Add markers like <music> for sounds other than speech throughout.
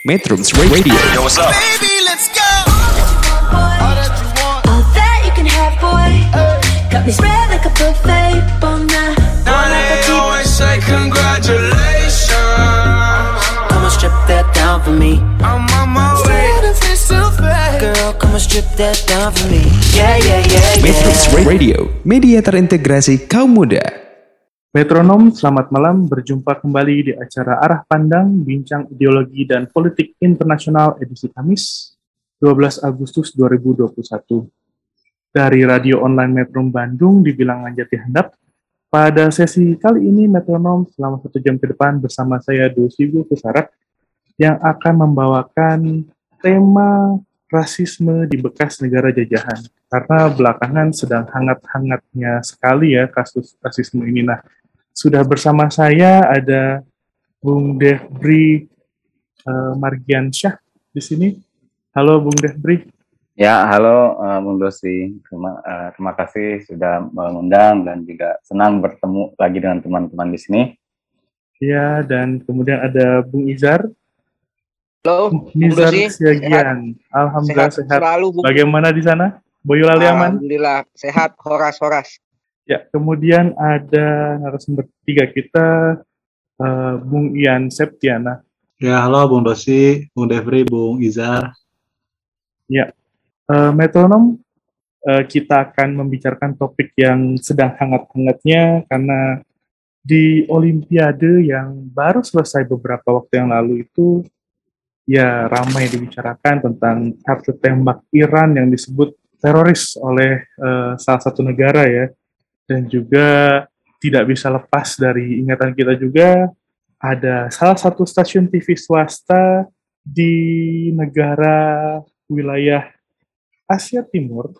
Metrums Radio. Yo, what's up? Baby, let's go. All that you can have, boy. Got me spread like a buffet, bon. Now they always say congratulations. Come and strip that down for me. I'm on my way. Girl, come and strip that down for me. Yeah, yeah, yeah, Metrums yeah. Radio, media terintegrasi kaum muda. Metronom, selamat malam. Berjumpa kembali di acara Arah Pandang, Bincang Ideologi dan Politik Internasional edisi Kamis, 12 Agustus 2021. Dari radio online Metrum Bandung di Bilangan Jati Handap, pada sesi kali ini Metronom selama satu jam ke depan bersama saya Dosigo Kusarak yang akan membawakan tema rasisme di bekas negara jajahan. Karena belakangan sedang hangat-hangatnya sekali ya kasus rasisme ini. Nah, sudah bersama saya ada Bung Devri uh, Margiansyah di sini. Halo Bung Devri. Ya, halo uh, Bung Dosi. Terima, uh, terima kasih sudah mengundang dan juga senang bertemu lagi dengan teman-teman di sini. Ya, dan kemudian ada Bung Izar. Halo, Bung Nizar Dosi. Siagian. Alhamdulillah sehat. selalu, Bung. Bagaimana di sana? Boyolali aman? Alhamdulillah sehat, horas-horas. Ya, kemudian ada narasumber ketiga kita, uh, Bung Ian Septiana. Ya, halo Bung Dosi, Bung Devri, Bung Izar. Uh, metronom, uh, kita akan membicarakan topik yang sedang hangat-hangatnya karena di Olimpiade yang baru selesai beberapa waktu yang lalu itu ya ramai dibicarakan tentang kartu tembak Iran yang disebut teroris oleh uh, salah satu negara ya dan juga tidak bisa lepas dari ingatan kita juga ada salah satu stasiun TV swasta di negara wilayah Asia Timur,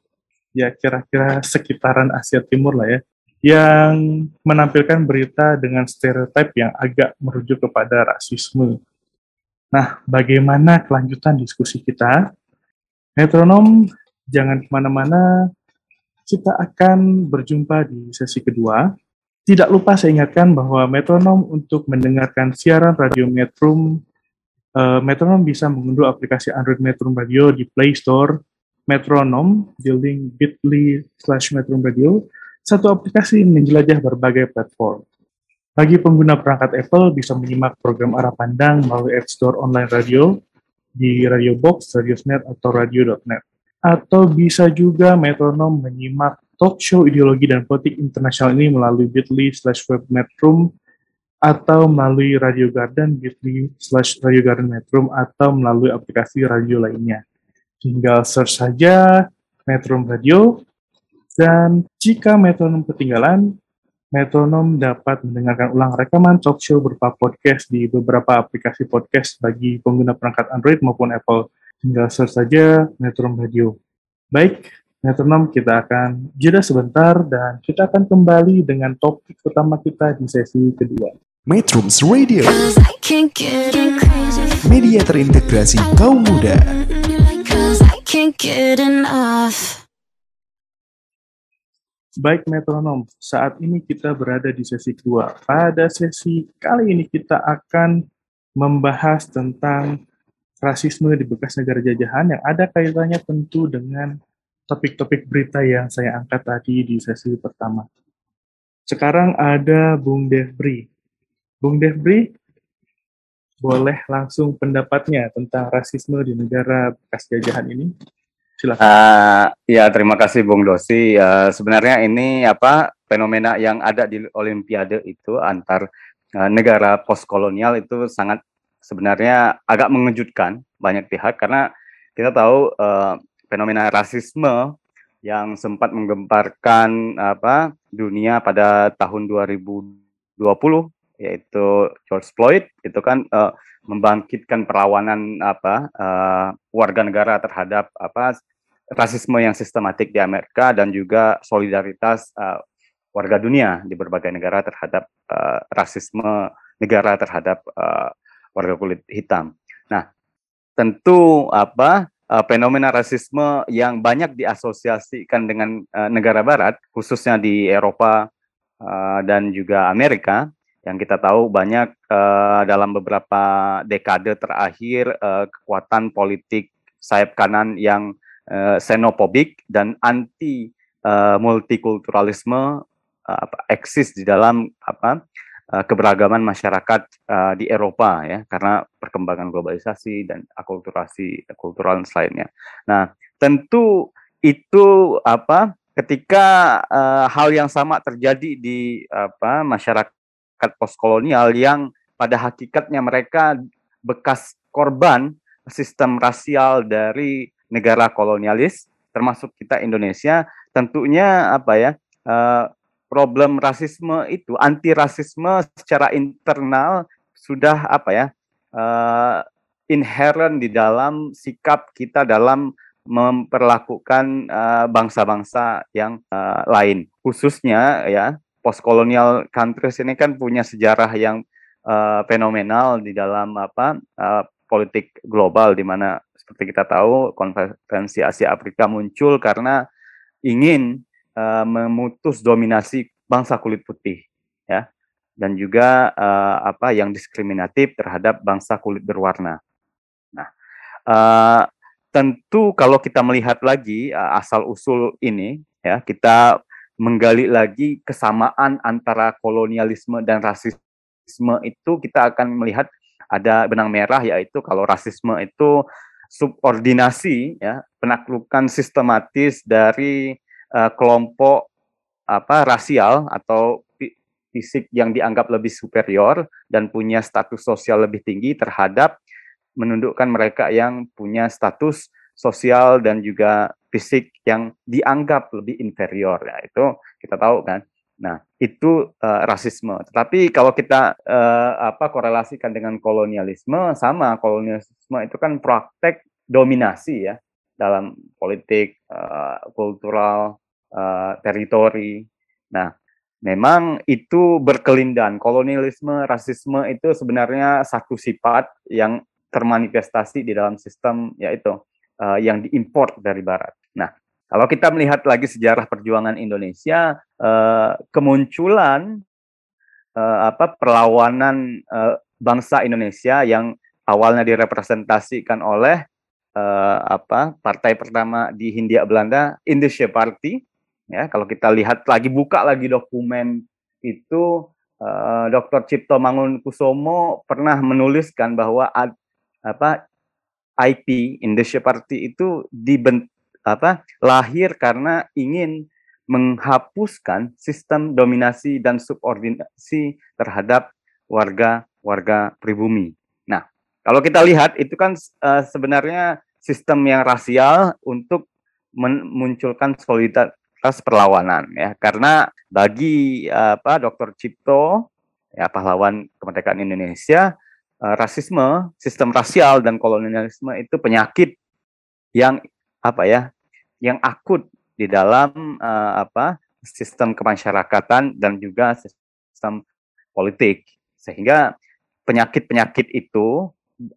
ya kira-kira sekitaran Asia Timur lah ya, yang menampilkan berita dengan stereotip yang agak merujuk kepada rasisme. Nah, bagaimana kelanjutan diskusi kita? Metronom, jangan ke mana-mana, kita akan berjumpa di sesi kedua. Tidak lupa saya ingatkan bahwa metronom untuk mendengarkan siaran radio Metrum, eh, metronom bisa mengunduh aplikasi Android Metrum Radio di Play Store, Metronom di link bit.ly slash Metrum Radio, satu aplikasi menjelajah berbagai platform. Bagi pengguna perangkat Apple bisa menyimak program arah pandang melalui App Store online radio di Radio Box, Radiosnet, atau Radio.net. Atau bisa juga metronom menyimak talk show ideologi dan politik internasional ini melalui bit.ly slash web metrum atau melalui Radio Garden bit.ly slash Radio Garden Metrum atau melalui aplikasi radio lainnya. Tinggal search saja Metrum Radio dan jika metronom ketinggalan, metronom dapat mendengarkan ulang rekaman talk show berupa podcast di beberapa aplikasi podcast bagi pengguna perangkat Android maupun Apple. Tinggal search saja Metrum Radio. Baik, metronom kita akan jeda sebentar dan kita akan kembali dengan topik utama kita di sesi kedua. Metrums Radio, media terintegrasi kaum muda. Baik metronom, saat ini kita berada di sesi kedua. Pada sesi kali ini kita akan membahas tentang rasisme di bekas negara jajahan yang ada kaitannya tentu dengan topik-topik berita yang saya angkat tadi di sesi pertama. Sekarang ada Bung Devri. Bung Devri, boleh langsung pendapatnya tentang rasisme di negara bekas jajahan ini? Silakan. Uh, ya, terima kasih Bung Dosi. Uh, sebenarnya ini apa fenomena yang ada di Olimpiade itu antar uh, negara postkolonial itu sangat sebenarnya agak mengejutkan banyak pihak karena kita tahu uh, fenomena rasisme yang sempat menggemparkan apa dunia pada tahun 2020 yaitu George Floyd itu kan uh, membangkitkan perlawanan apa uh, warga negara terhadap apa rasisme yang sistematik di Amerika dan juga solidaritas uh, warga dunia di berbagai negara terhadap uh, rasisme negara terhadap warga kulit hitam. Nah, tentu apa uh, fenomena rasisme yang banyak diasosiasikan dengan uh, negara barat khususnya di Eropa uh, dan juga Amerika yang kita tahu banyak dalam beberapa dekade terakhir kekuatan politik sayap kanan yang xenophobic dan anti multikulturalisme uh, eksis di dalam apa uh, keberagaman masyarakat uh, di Eropa ya karena perkembangan globalisasi dan akulturasi kultural lainnya. Nah, tentu itu apa ketika uh, hal yang sama terjadi di apa masyarakat postkolonial yang pada hakikatnya mereka bekas korban sistem rasial dari negara kolonialis termasuk kita Indonesia tentunya apa ya uh, problem rasisme itu anti rasisme secara internal sudah apa ya uh, inherent di dalam sikap kita dalam memperlakukan uh, bangsa-bangsa yang uh, lain. Khususnya ya postkolonial countries ini kan punya sejarah yang uh, fenomenal di dalam apa uh, politik global di mana seperti kita tahu konferensi Asia Afrika muncul karena ingin uh, memutus dominasi bangsa kulit putih ya dan juga uh, apa yang diskriminatif terhadap bangsa kulit berwarna. Nah, uh, tentu kalau kita melihat lagi uh, asal usul ini ya kita menggali lagi kesamaan antara kolonialisme dan rasisme itu kita akan melihat ada benang merah yaitu kalau rasisme itu subordinasi ya penaklukan sistematis dari uh, kelompok apa rasial atau fisik yang dianggap lebih superior dan punya status sosial lebih tinggi terhadap menundukkan mereka yang punya status sosial dan juga fisik yang dianggap lebih inferior. Ya itu kita tahu kan? Nah itu uh, rasisme. Tetapi kalau kita uh, apa korelasikan dengan kolonialisme sama kolonialisme itu kan praktek dominasi ya dalam politik, uh, kultural, uh, teritori. Nah, memang itu berkelindan. Kolonialisme, rasisme itu sebenarnya satu sifat yang termanifestasi di dalam sistem yaitu uh, yang diimpor dari Barat. Nah, kalau kita melihat lagi sejarah perjuangan Indonesia, uh, kemunculan uh, apa perlawanan uh, bangsa Indonesia yang awalnya direpresentasikan oleh uh, apa partai pertama di Hindia Belanda Indonesia Party ya kalau kita lihat lagi buka lagi dokumen itu uh, eh, Dr. Cipto Mangunkusumo pernah menuliskan bahwa ad, apa IP Indonesia Party itu dibent apa lahir karena ingin menghapuskan sistem dominasi dan subordinasi terhadap warga-warga pribumi. Kalau kita lihat itu kan uh, sebenarnya sistem yang rasial untuk memunculkan soliditas perlawanan ya karena bagi uh, apa Dr. Cipto ya pahlawan kemerdekaan Indonesia uh, rasisme sistem rasial dan kolonialisme itu penyakit yang apa ya yang akut di dalam uh, apa sistem kemasyarakatan dan juga sistem politik sehingga penyakit-penyakit itu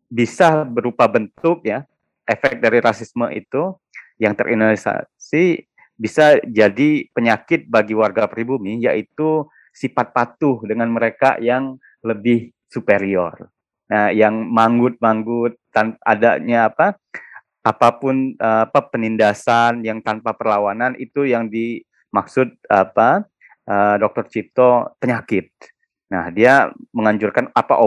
bisa berupa bentuk ya efek dari rasisme itu yang terindikasi bisa jadi penyakit bagi warga pribumi yaitu sifat patuh dengan mereka yang lebih superior. Nah, yang manggut-manggut adanya apa apa pun apa penindasan yang tanpa perlawanan itu yang dimaksud apa uh, Dokter Cipto penyakit. Nah, dia menganjurkan apa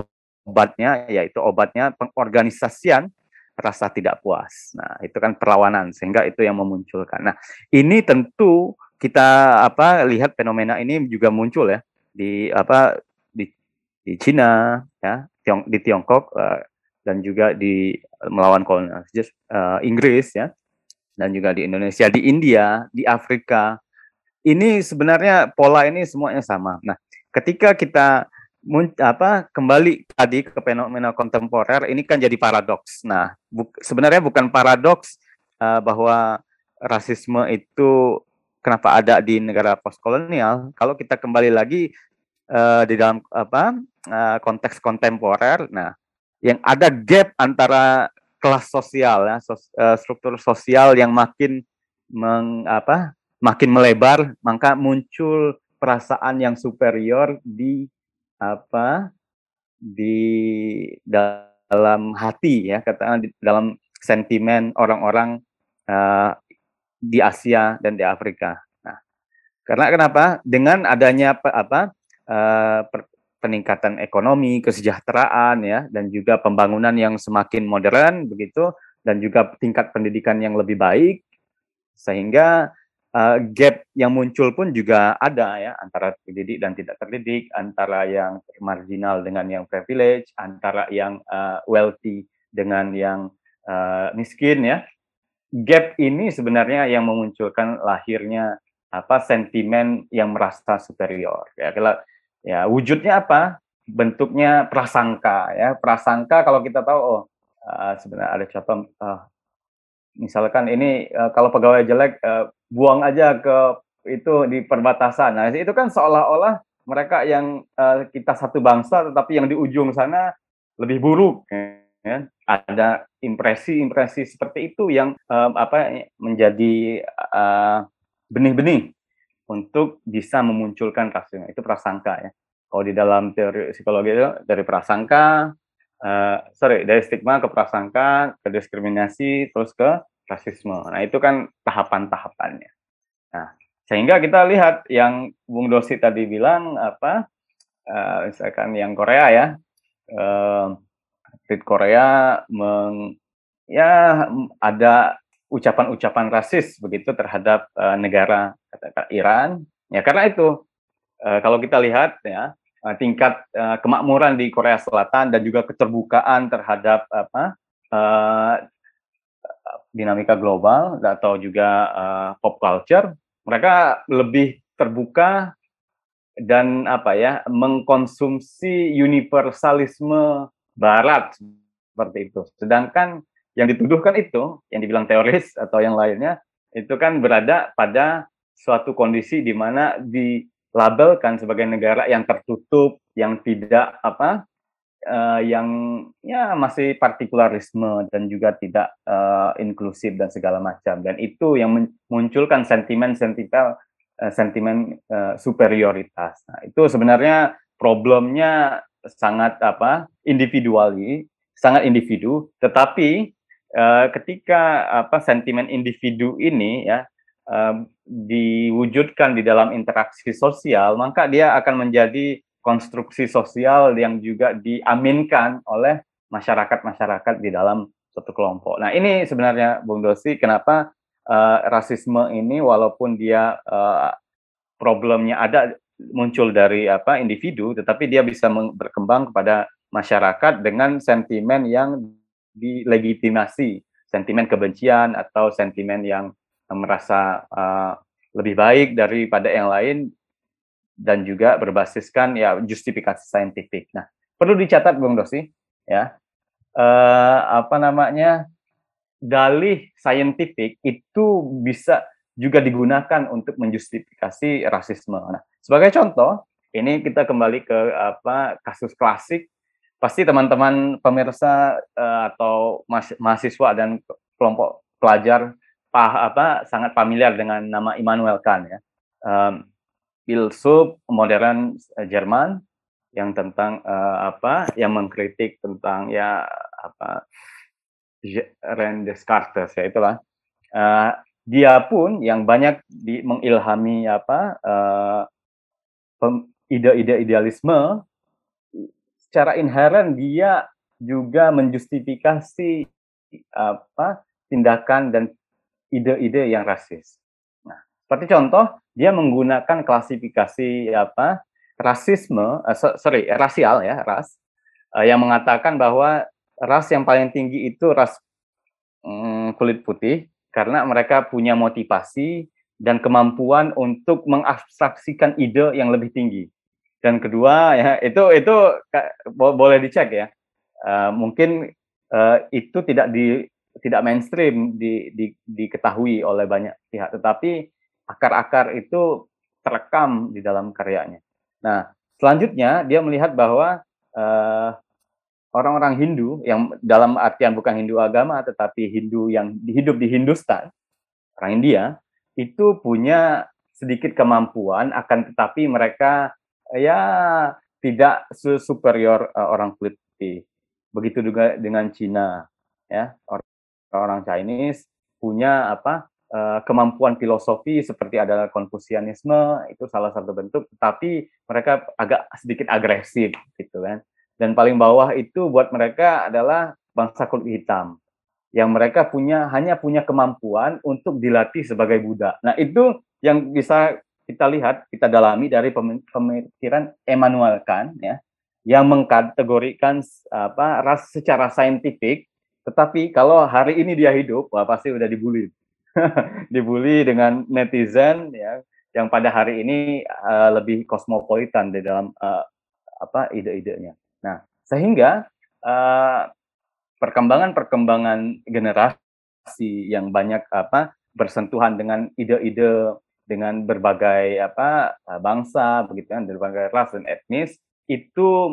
obatnya yaitu obatnya pengorganisasian rasa tidak puas. Nah, itu kan perlawanan sehingga itu yang memunculkan. Nah, ini tentu kita apa lihat fenomena ini juga muncul ya di apa di di Cina ya, Tiong, di Tiongkok uh, dan juga di melawan kolonialis uh, Inggris ya dan juga di Indonesia, di India, di Afrika. Ini sebenarnya pola ini semuanya sama. Nah, ketika kita apa kembali tadi ke fenomena kontemporer ini kan jadi paradoks. Nah, bu sebenarnya bukan paradoks uh, bahwa rasisme itu kenapa ada di negara postkolonial. Kalau kita kembali lagi uh, di dalam apa uh, konteks kontemporer, nah yang ada gap antara kelas sosial ya sos, uh, struktur sosial yang makin meng, apa makin melebar, maka muncul perasaan yang superior di apa di dalam hati ya katakan di dalam sentimen orang-orang uh, di Asia dan di Afrika. Nah, karena kenapa? Dengan adanya apa, apa uh, peningkatan ekonomi, kesejahteraan ya dan juga pembangunan yang semakin modern begitu dan juga tingkat pendidikan yang lebih baik sehingga uh, gap yang muncul pun juga ada ya antara terdidik dan tidak terdidik, antara yang marginal dengan yang privilege, antara yang uh, wealthy dengan yang uh, miskin ya. Gap ini sebenarnya yang memunculkan lahirnya apa sentimen yang merasa superior ya. Kalau ya wujudnya apa? Bentuknya prasangka ya. Prasangka kalau kita tahu oh uh, sebenarnya ada contoh uh, misalkan ini uh, kalau pegawai jelek uh, buang aja ke itu di perbatasan. Nah, itu kan seolah-olah mereka yang uh, kita satu bangsa tetapi yang di ujung sana lebih buruk ya. Ada impresi-impresi seperti itu yang um, apa menjadi benih-benih uh, untuk bisa memunculkan rasio. Itu prasangka ya. Kalau di dalam teori psikologi itu dari prasangka uh, sorry dari stigma ke prasangka ke diskriminasi terus ke rasisme. Nah itu kan tahapan-tahapannya. Nah sehingga kita lihat yang Bung Dosi tadi bilang apa uh, misalkan yang Korea ya uh, Korea meng ya ada ucapan-ucapan rasis begitu terhadap uh, negara katakan Iran ya karena itu uh, kalau kita lihat ya uh, tingkat uh, kemakmuran di Korea Selatan dan juga keterbukaan terhadap apa uh, dinamika global atau juga pop culture. Mereka lebih terbuka dan apa ya mengkonsumsi universalisme barat seperti itu. Sedangkan yang dituduhkan itu yang dibilang teoris atau yang lainnya itu kan berada pada suatu kondisi di mana di labelkan sebagai negara yang tertutup, yang tidak apa, uh, yang ya masih partikularisme dan juga tidak uh, inklusif dan segala macam. Dan itu yang memunculkan sentimen-sentimen uh, sentimen uh, superioritas. Nah, itu sebenarnya problemnya sangat apa individuali, sangat individu. Tetapi uh, ketika apa sentimen individu ini ya diwujudkan di dalam interaksi sosial, maka dia akan menjadi konstruksi sosial yang juga diaminkan oleh masyarakat-masyarakat di dalam suatu kelompok. Nah, ini sebenarnya Bung Dosi, kenapa uh, rasisme ini walaupun dia uh, problemnya ada muncul dari apa individu, tetapi dia bisa berkembang kepada masyarakat dengan sentimen yang dilegitimasi, sentimen kebencian atau sentimen yang merasa uh, lebih baik daripada yang lain dan juga berbasiskan ya justifikasi saintifik. Nah, perlu dicatat Bung Dosi ya. Uh, apa namanya? dalih saintifik itu bisa juga digunakan untuk menjustifikasi rasisme. Nah, sebagai contoh, ini kita kembali ke apa kasus klasik. Pasti teman-teman pemirsa uh, atau mahasiswa dan kelompok pelajar pah, apa sangat familiar dengan nama Immanuel Kant ya. Um, filsuf modern uh, Jerman yang tentang uh, apa yang mengkritik tentang ya apa René Descartes ya itulah uh, dia pun yang banyak di, mengilhami apa ide-ide idealisme secara inheren dia juga menjustifikasi apa tindakan dan ide-ide yang rasis. Nah, seperti contoh, dia menggunakan klasifikasi apa rasisme, uh, sorry rasial ya ras, uh, yang mengatakan bahwa ras yang paling tinggi itu ras um, kulit putih karena mereka punya motivasi dan kemampuan untuk mengabstraksikan ide yang lebih tinggi. Dan kedua ya itu itu boleh dicek ya. Uh, mungkin uh, itu tidak di tidak mainstream di, di, diketahui oleh banyak pihak, tetapi akar-akar itu terekam di dalam karyanya. Nah, selanjutnya dia melihat bahwa eh, orang-orang Hindu yang dalam artian bukan Hindu agama, tetapi Hindu yang hidup di Hindustan, orang India, itu punya sedikit kemampuan, akan tetapi mereka ya tidak superior uh, orang kulit putih. Begitu juga dengan Cina, ya orang orang Chinese punya apa uh, kemampuan filosofi seperti adalah konfusianisme itu salah satu bentuk, tapi mereka agak sedikit agresif gitu kan. Dan paling bawah itu buat mereka adalah bangsa kulit hitam yang mereka punya hanya punya kemampuan untuk dilatih sebagai budak. Nah, itu yang bisa kita lihat, kita dalami dari pemikiran Emmanuel Kant ya, yang mengkategorikan apa ras secara saintifik, tetapi kalau hari ini dia hidup, wah pasti udah dibully. <laughs> dibully dengan netizen ya yang pada hari ini uh, lebih kosmopolitan di dalam uh, apa ide-idenya. Nah, sehingga uh, perkembangan-perkembangan generasi yang banyak apa bersentuhan dengan ide-ide dengan berbagai apa bangsa begitu kan berbagai ras dan etnis itu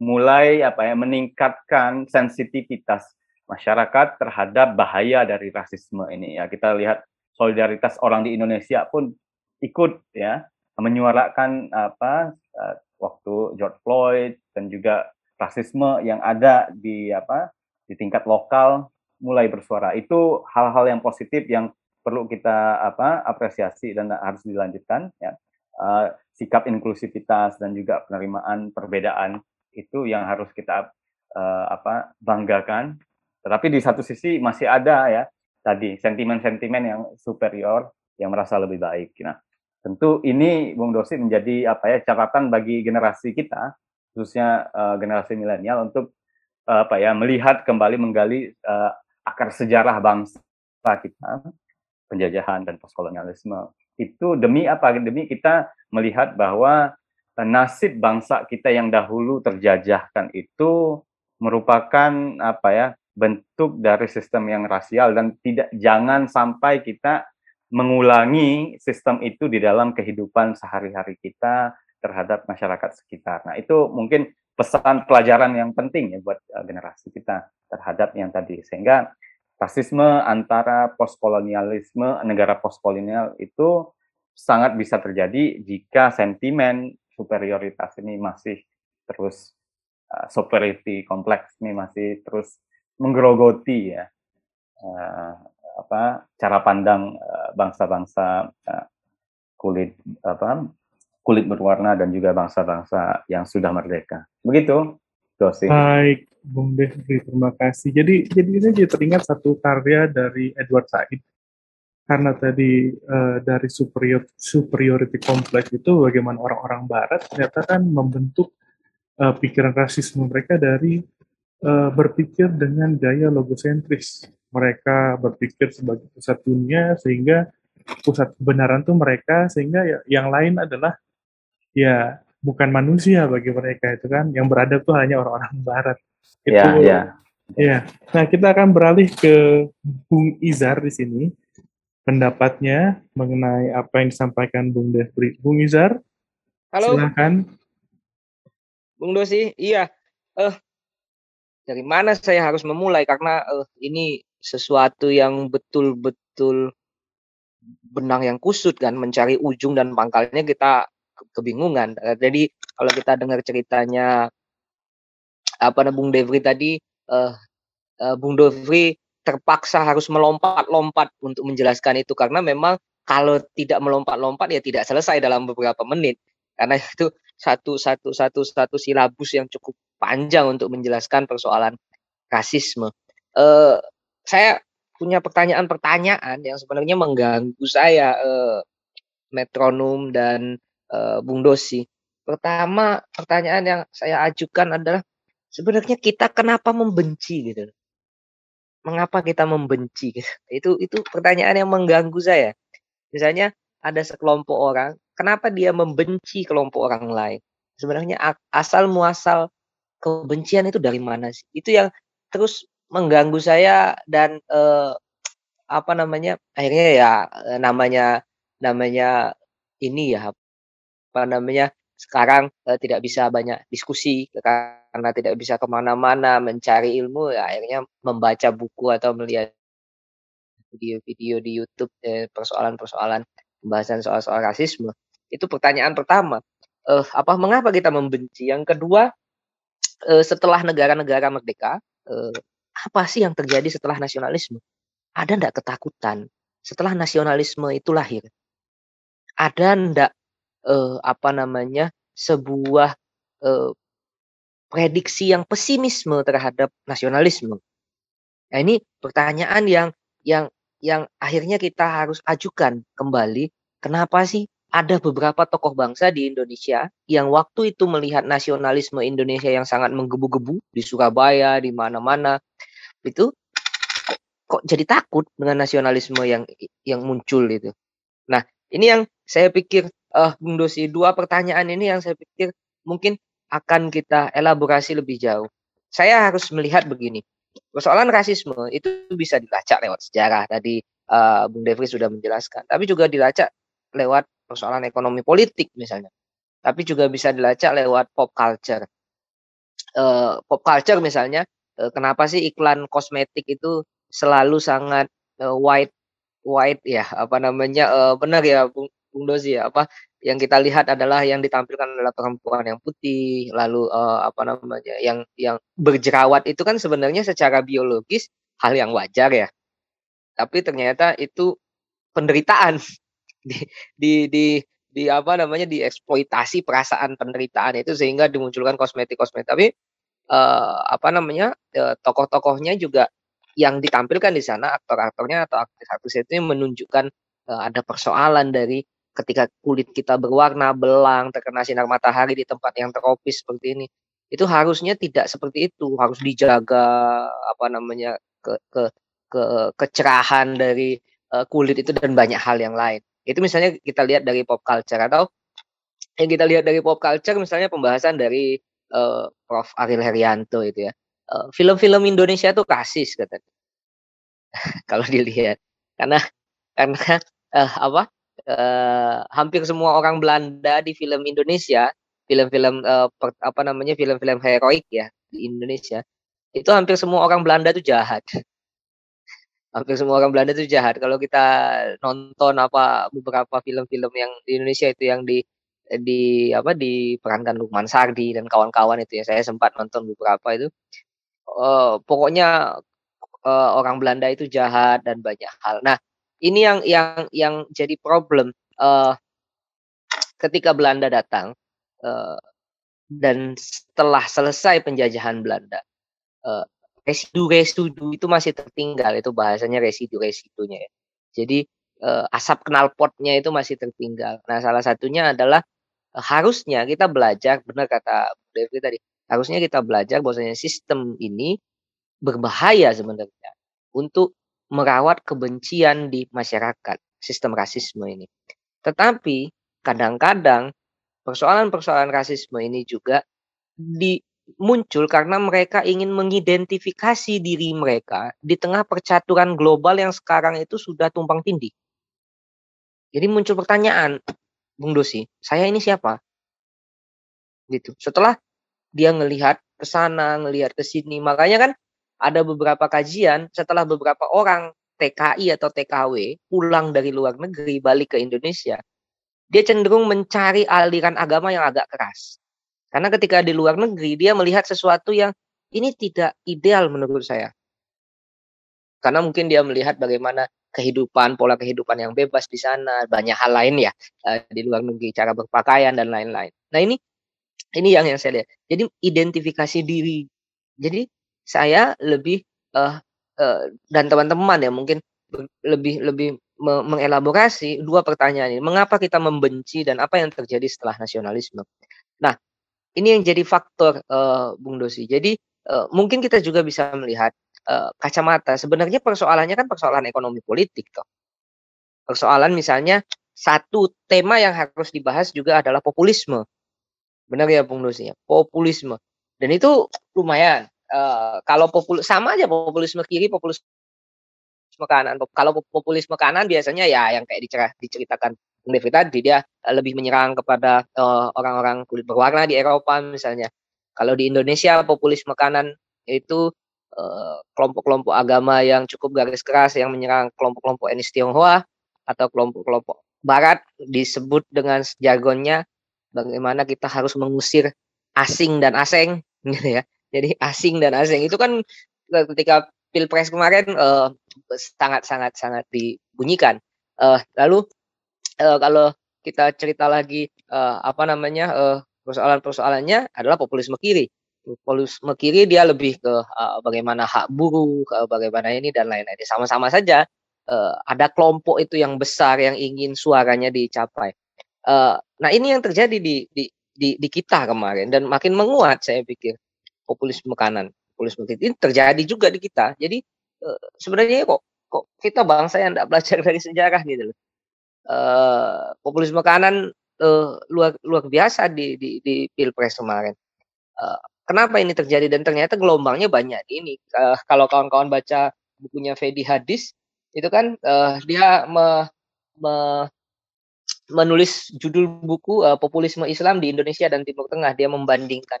mulai apa ya meningkatkan sensitivitas masyarakat terhadap bahaya dari rasisme ini ya kita lihat solidaritas orang di Indonesia pun ikut ya menyuarakan apa eh, waktu George Floyd dan juga rasisme yang ada di apa di tingkat lokal mulai bersuara. Itu hal-hal yang positif yang perlu kita apa apresiasi dan harus dilanjutkan ya. Uh, sikap inklusivitas dan juga penerimaan perbedaan itu yang harus kita uh, apa banggakan. Tetapi di satu sisi masih ada ya tadi sentimen-sentimen yang superior yang merasa lebih baik. Nah, tentu ini Bung Dosi menjadi apa ya catatan bagi generasi kita khususnya uh, generasi milenial untuk apa ya melihat kembali menggali uh, akar sejarah bangsa kita penjajahan dan postkolonialisme itu demi apa demi kita melihat bahwa uh, nasib bangsa kita yang dahulu terjajahkan itu merupakan apa ya bentuk dari sistem yang rasial dan tidak jangan sampai kita mengulangi sistem itu di dalam kehidupan sehari-hari kita terhadap masyarakat sekitar. Nah, itu mungkin pesan pelajaran yang penting ya buat uh, generasi kita terhadap yang tadi sehingga rasisme antara postkolonialisme negara postkolonial itu sangat bisa terjadi jika sentimen superioritas ini masih terus uh, superiority kompleks ini masih terus menggerogoti ya uh, apa cara pandang bangsa-bangsa uh, kulit apa kulit berwarna dan juga bangsa-bangsa yang sudah merdeka. Begitu, Dosi. Baik, Bung Devri, terima kasih. Jadi, jadi ini jadi teringat satu karya dari Edward Said. Karena tadi uh, dari superior, superiority complex itu bagaimana orang-orang Barat ternyata kan membentuk uh, pikiran rasisme mereka dari uh, berpikir dengan gaya logosentris. Mereka berpikir sebagai pusat dunia sehingga pusat kebenaran itu mereka sehingga ya, yang lain adalah ya bukan manusia bagi mereka itu kan. Yang beradab tuh hanya orang-orang <laughs> barat. Itu ya, ya. ya nah kita akan beralih ke Bung Izar di sini. Pendapatnya mengenai apa yang disampaikan Bung Devri Bung Izar halo. silakan. Bung Dosi iya. Eh uh, dari mana saya harus memulai? Karena uh, ini sesuatu yang betul-betul benang yang kusut kan mencari ujung dan pangkalnya kita kebingungan. Eh, jadi kalau kita dengar ceritanya apa namanya Bung Devri tadi, uh, uh, Bung Devri terpaksa harus melompat-lompat untuk menjelaskan itu. Karena memang kalau tidak melompat-lompat ya tidak selesai dalam beberapa menit. Karena itu satu satu satu satu silabus yang cukup panjang untuk menjelaskan persoalan rasisme. Uh, saya punya pertanyaan-pertanyaan yang sebenarnya mengganggu saya uh, metronom dan uh, Bung Dosi. Pertama, pertanyaan yang saya ajukan adalah sebenarnya kita kenapa membenci gitu? Mengapa kita membenci? Gitu? Itu itu pertanyaan yang mengganggu saya. Misalnya ada sekelompok orang, kenapa dia membenci kelompok orang lain? Sebenarnya asal muasal kebencian itu dari mana sih? Itu yang terus mengganggu saya dan eh, apa namanya? Akhirnya ya eh, namanya namanya ini ya apa namanya sekarang uh, tidak bisa banyak diskusi karena tidak bisa ke mana-mana mencari ilmu ya akhirnya membaca buku atau melihat video-video di YouTube eh, persoalan-persoalan pembahasan soal-soal rasisme itu pertanyaan pertama eh, apa mengapa kita membenci? Yang kedua, eh, setelah negara-negara merdeka, eh, apa sih yang terjadi setelah nasionalisme? Ada ndak ketakutan setelah nasionalisme itu lahir? Ada ndak eh, apa namanya sebuah eh, prediksi yang pesimisme terhadap nasionalisme? Nah, ini pertanyaan yang yang yang akhirnya kita harus ajukan kembali. Kenapa sih ada beberapa tokoh bangsa di Indonesia yang waktu itu melihat nasionalisme Indonesia yang sangat menggebu-gebu di Surabaya, di mana-mana, itu kok, kok jadi takut dengan nasionalisme yang yang muncul itu. Nah, ini yang saya pikir eh Bung Dosi dua pertanyaan ini yang saya pikir mungkin akan kita elaborasi lebih jauh. Saya harus melihat begini. Persoalan rasisme itu bisa dilacak lewat sejarah tadi eh, Bung Devri sudah menjelaskan, tapi juga dilacak lewat persoalan ekonomi politik misalnya. Tapi juga bisa dilacak lewat pop culture. Eh, pop culture misalnya, eh, kenapa sih iklan kosmetik itu selalu sangat eh, white white ya apa namanya eh, benar ya Bung, Bung Dozi ya apa yang kita lihat adalah yang ditampilkan adalah perempuan yang putih lalu eh, apa namanya yang yang berjerawat itu kan sebenarnya secara biologis hal yang wajar ya tapi ternyata itu penderitaan di di di di apa namanya dieksploitasi perasaan penderitaan itu sehingga dimunculkan kosmetik-kosmetik. Tapi eh, apa namanya eh, tokoh-tokohnya juga yang ditampilkan di sana aktor-aktornya atau aktris-aktris itu menunjukkan eh, ada persoalan dari ketika kulit kita berwarna belang terkena sinar matahari di tempat yang tropis seperti ini. Itu harusnya tidak seperti itu. Harus dijaga apa namanya ke ke ke kecerahan dari eh, kulit itu dan banyak hal yang lain itu misalnya kita lihat dari pop culture atau yang kita lihat dari pop culture misalnya pembahasan dari eh, Prof. Ariel Herianto itu ya. Eh, film-film Indonesia tuh rasis katanya <laughs> kalau dilihat. Karena karena eh, apa eh, hampir semua orang Belanda di film Indonesia film-film per- apa namanya film-film heroik ya di Indonesia itu hampir semua orang Belanda itu jahat hampir semua orang Belanda itu jahat. Kalau kita nonton apa beberapa film-film yang di Indonesia itu yang di di apa diperankan Lukman Sardi dan kawan-kawan itu ya. Saya sempat nonton beberapa itu. Eh, pokoknya eh, orang Belanda itu jahat dan banyak hal. Nah, ini yang yang yang jadi problem. Eh, ketika Belanda datang eh, dan setelah selesai penjajahan Belanda, eh, residu-residu itu masih tertinggal itu bahasanya residu-residunya ya. Jadi eh, asap knalpotnya itu masih tertinggal. Nah, salah satunya adalah eh, harusnya kita belajar benar kata Devi tadi, harusnya kita belajar bahwasanya sistem ini berbahaya sebenarnya untuk merawat kebencian di masyarakat, sistem rasisme ini. Tetapi kadang-kadang persoalan-persoalan rasisme ini juga di muncul karena mereka ingin mengidentifikasi diri mereka di tengah percaturan global yang sekarang itu sudah tumpang tindih. Jadi muncul pertanyaan, Bung Dosi, saya ini siapa? Gitu. Setelah dia ngelihat ke sana, ngelihat ke sini, makanya kan ada beberapa kajian setelah beberapa orang TKI atau TKW pulang dari luar negeri balik ke Indonesia, dia cenderung mencari aliran agama yang agak keras. Karena ketika di luar negeri dia melihat sesuatu yang ini tidak ideal menurut saya. Karena mungkin dia melihat bagaimana kehidupan, pola kehidupan yang bebas di sana, banyak hal lain ya eh, di luar negeri, cara berpakaian dan lain-lain. Nah ini ini yang yang saya lihat. Jadi identifikasi diri. Jadi saya lebih eh eh, dan teman-teman ya mungkin lebih lebih me- mengelaborasi dua pertanyaan ini. Mengapa kita membenci dan apa yang terjadi setelah nasionalisme? Nah, ini yang jadi faktor eh, Bung Dosi. Jadi eh, mungkin kita juga bisa melihat eh, kacamata. Sebenarnya persoalannya kan persoalan ekonomi politik toh. Persoalan misalnya satu tema yang harus dibahas juga adalah populisme. Benar ya Bung Dosi ya, populisme. Dan itu lumayan. eh, kalau popul sama aja populisme kiri, populisme kanan. Kalau pop- populisme kanan biasanya ya yang kayak dicerah, diceritakan Devi tadi dia lebih menyerang kepada eh, orang-orang kulit berwarna di Eropa misalnya. Kalau di Indonesia populisme kanan itu eh, kelompok-kelompok agama yang cukup garis keras yang menyerang kelompok-kelompok etnis Tionghoa atau kelompok-kelompok Barat disebut dengan jargonnya bagaimana kita harus mengusir asing dan asing <laughs> gitu ya. Jadi asing dan asing itu kan eh, ketika pilpres kemarin eh, sangat sangat sangat dibunyikan. Eh, lalu eh, kalau kita cerita lagi eh, apa namanya eh, persoalan-persoalannya adalah populisme kiri. Populisme kiri dia lebih ke eh, bagaimana hak buruh, ke bagaimana ini dan lain-lain. Sama-sama saja eh, ada kelompok itu yang besar yang ingin suaranya dicapai. Eh, nah ini yang terjadi di, di di di kita kemarin dan makin menguat saya pikir populisme kanan, populisme kiri ini terjadi juga di kita. Jadi eh, sebenarnya kok kok kita bangsa yang tidak belajar <laughs> dari sejarah gitu loh. Eh, populisme kanan eh, luar luar biasa di di, di pilpres kemarin. Eh, kenapa ini terjadi dan ternyata gelombangnya banyak ini. Eh, kalau kawan-kawan baca bukunya Fedi Hadis itu kan eh, dia me, me- menulis judul buku eh, populisme Islam di Indonesia dan Timur Tengah dia membandingkan.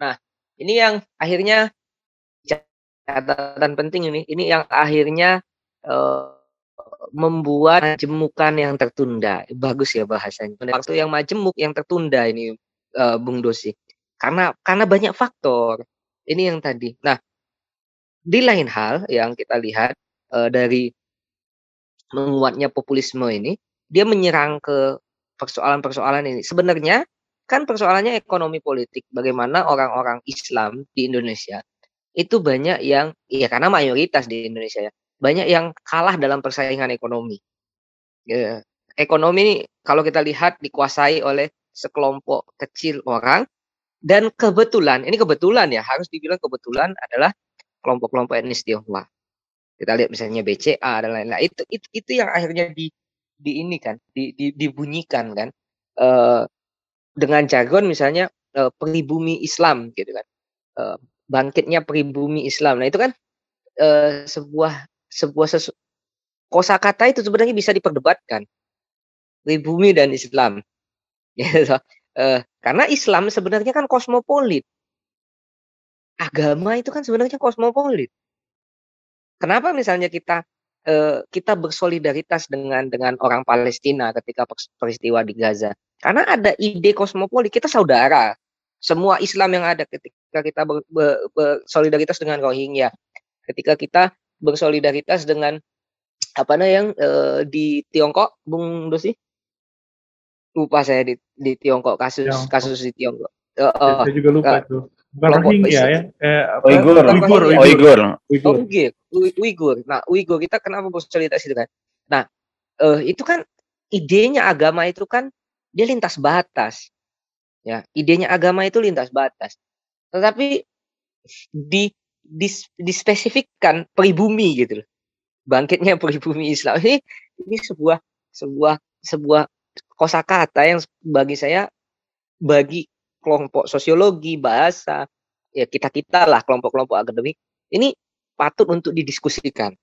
Nah ini yang akhirnya catatan penting ini ini yang akhirnya eh, membuat jemukan yang tertunda. Bagus ya bahasanya. Waktu yang majemuk yang tertunda ini eh, Bung Dosi. Karena karena banyak faktor. Ini yang tadi. Nah di lain hal yang kita lihat eh, dari menguatnya populisme ini dia menyerang ke persoalan-persoalan ini. Sebenarnya kan persoalannya ekonomi politik. Bagaimana orang-orang Islam di Indonesia itu banyak yang ya karena mayoritas di Indonesia ya banyak yang kalah dalam persaingan ekonomi. Ya, ekonomi ini kalau kita lihat dikuasai oleh sekelompok kecil orang dan kebetulan ini kebetulan ya harus dibilang kebetulan adalah kelompok-kelompok etnis Tionghoa. Kita lihat misalnya BCA dan lain-lain itu itu, itu yang akhirnya di di ini kan di, di, dibunyikan kan eh, dengan jargon misalnya eh, pribumi Islam gitu kan Eh, bangkitnya pribumi Islam. Nah itu kan eh, sebuah sebuah sesu, kosakata itu sebenarnya bisa diperdebatkan pribumi dan Islam. <laughs> Gitu. Eh, karena Islam sebenarnya kan kosmopolit. Agama itu kan sebenarnya kosmopolit. Kenapa misalnya kita eh, kita bersolidaritas dengan dengan orang Palestina ketika peristiwa di Gaza? Karena ada ide kosmopolit, kita saudara. Semua Islam yang ada ketika kita ber- ber- bersolidaritas dengan Rohingya, ketika kita bersolidaritas dengan apa namanya yang eh, di Tiongkok, Bung Dosi? Lupa saya di, di Tiongkok kasus Tiongkok. kasus di Tiongkok. Eh, Ya, eh, saya juga lupa eh, tuh. Bukan Rohingya ya. Eh, apa? Uighur. Uighur, Uighur, Uighur. Oh, Uighur. Ui- Uighur. Nah, Uighur kita kenapa bersolidaritas itu kan? Nah, eh, itu kan idenya agama itu kan dia lintas batas. Ya, idenya agama itu lintas batas. Tetapi di dis, dispesifikkan pribumi gitu loh. Bangkitnya pribumi Islam ini ini sebuah sebuah sebuah kosakata yang bagi saya bagi kelompok sosiologi, bahasa, ya kita-kita lah kelompok-kelompok akademik ini patut untuk didiskusikan.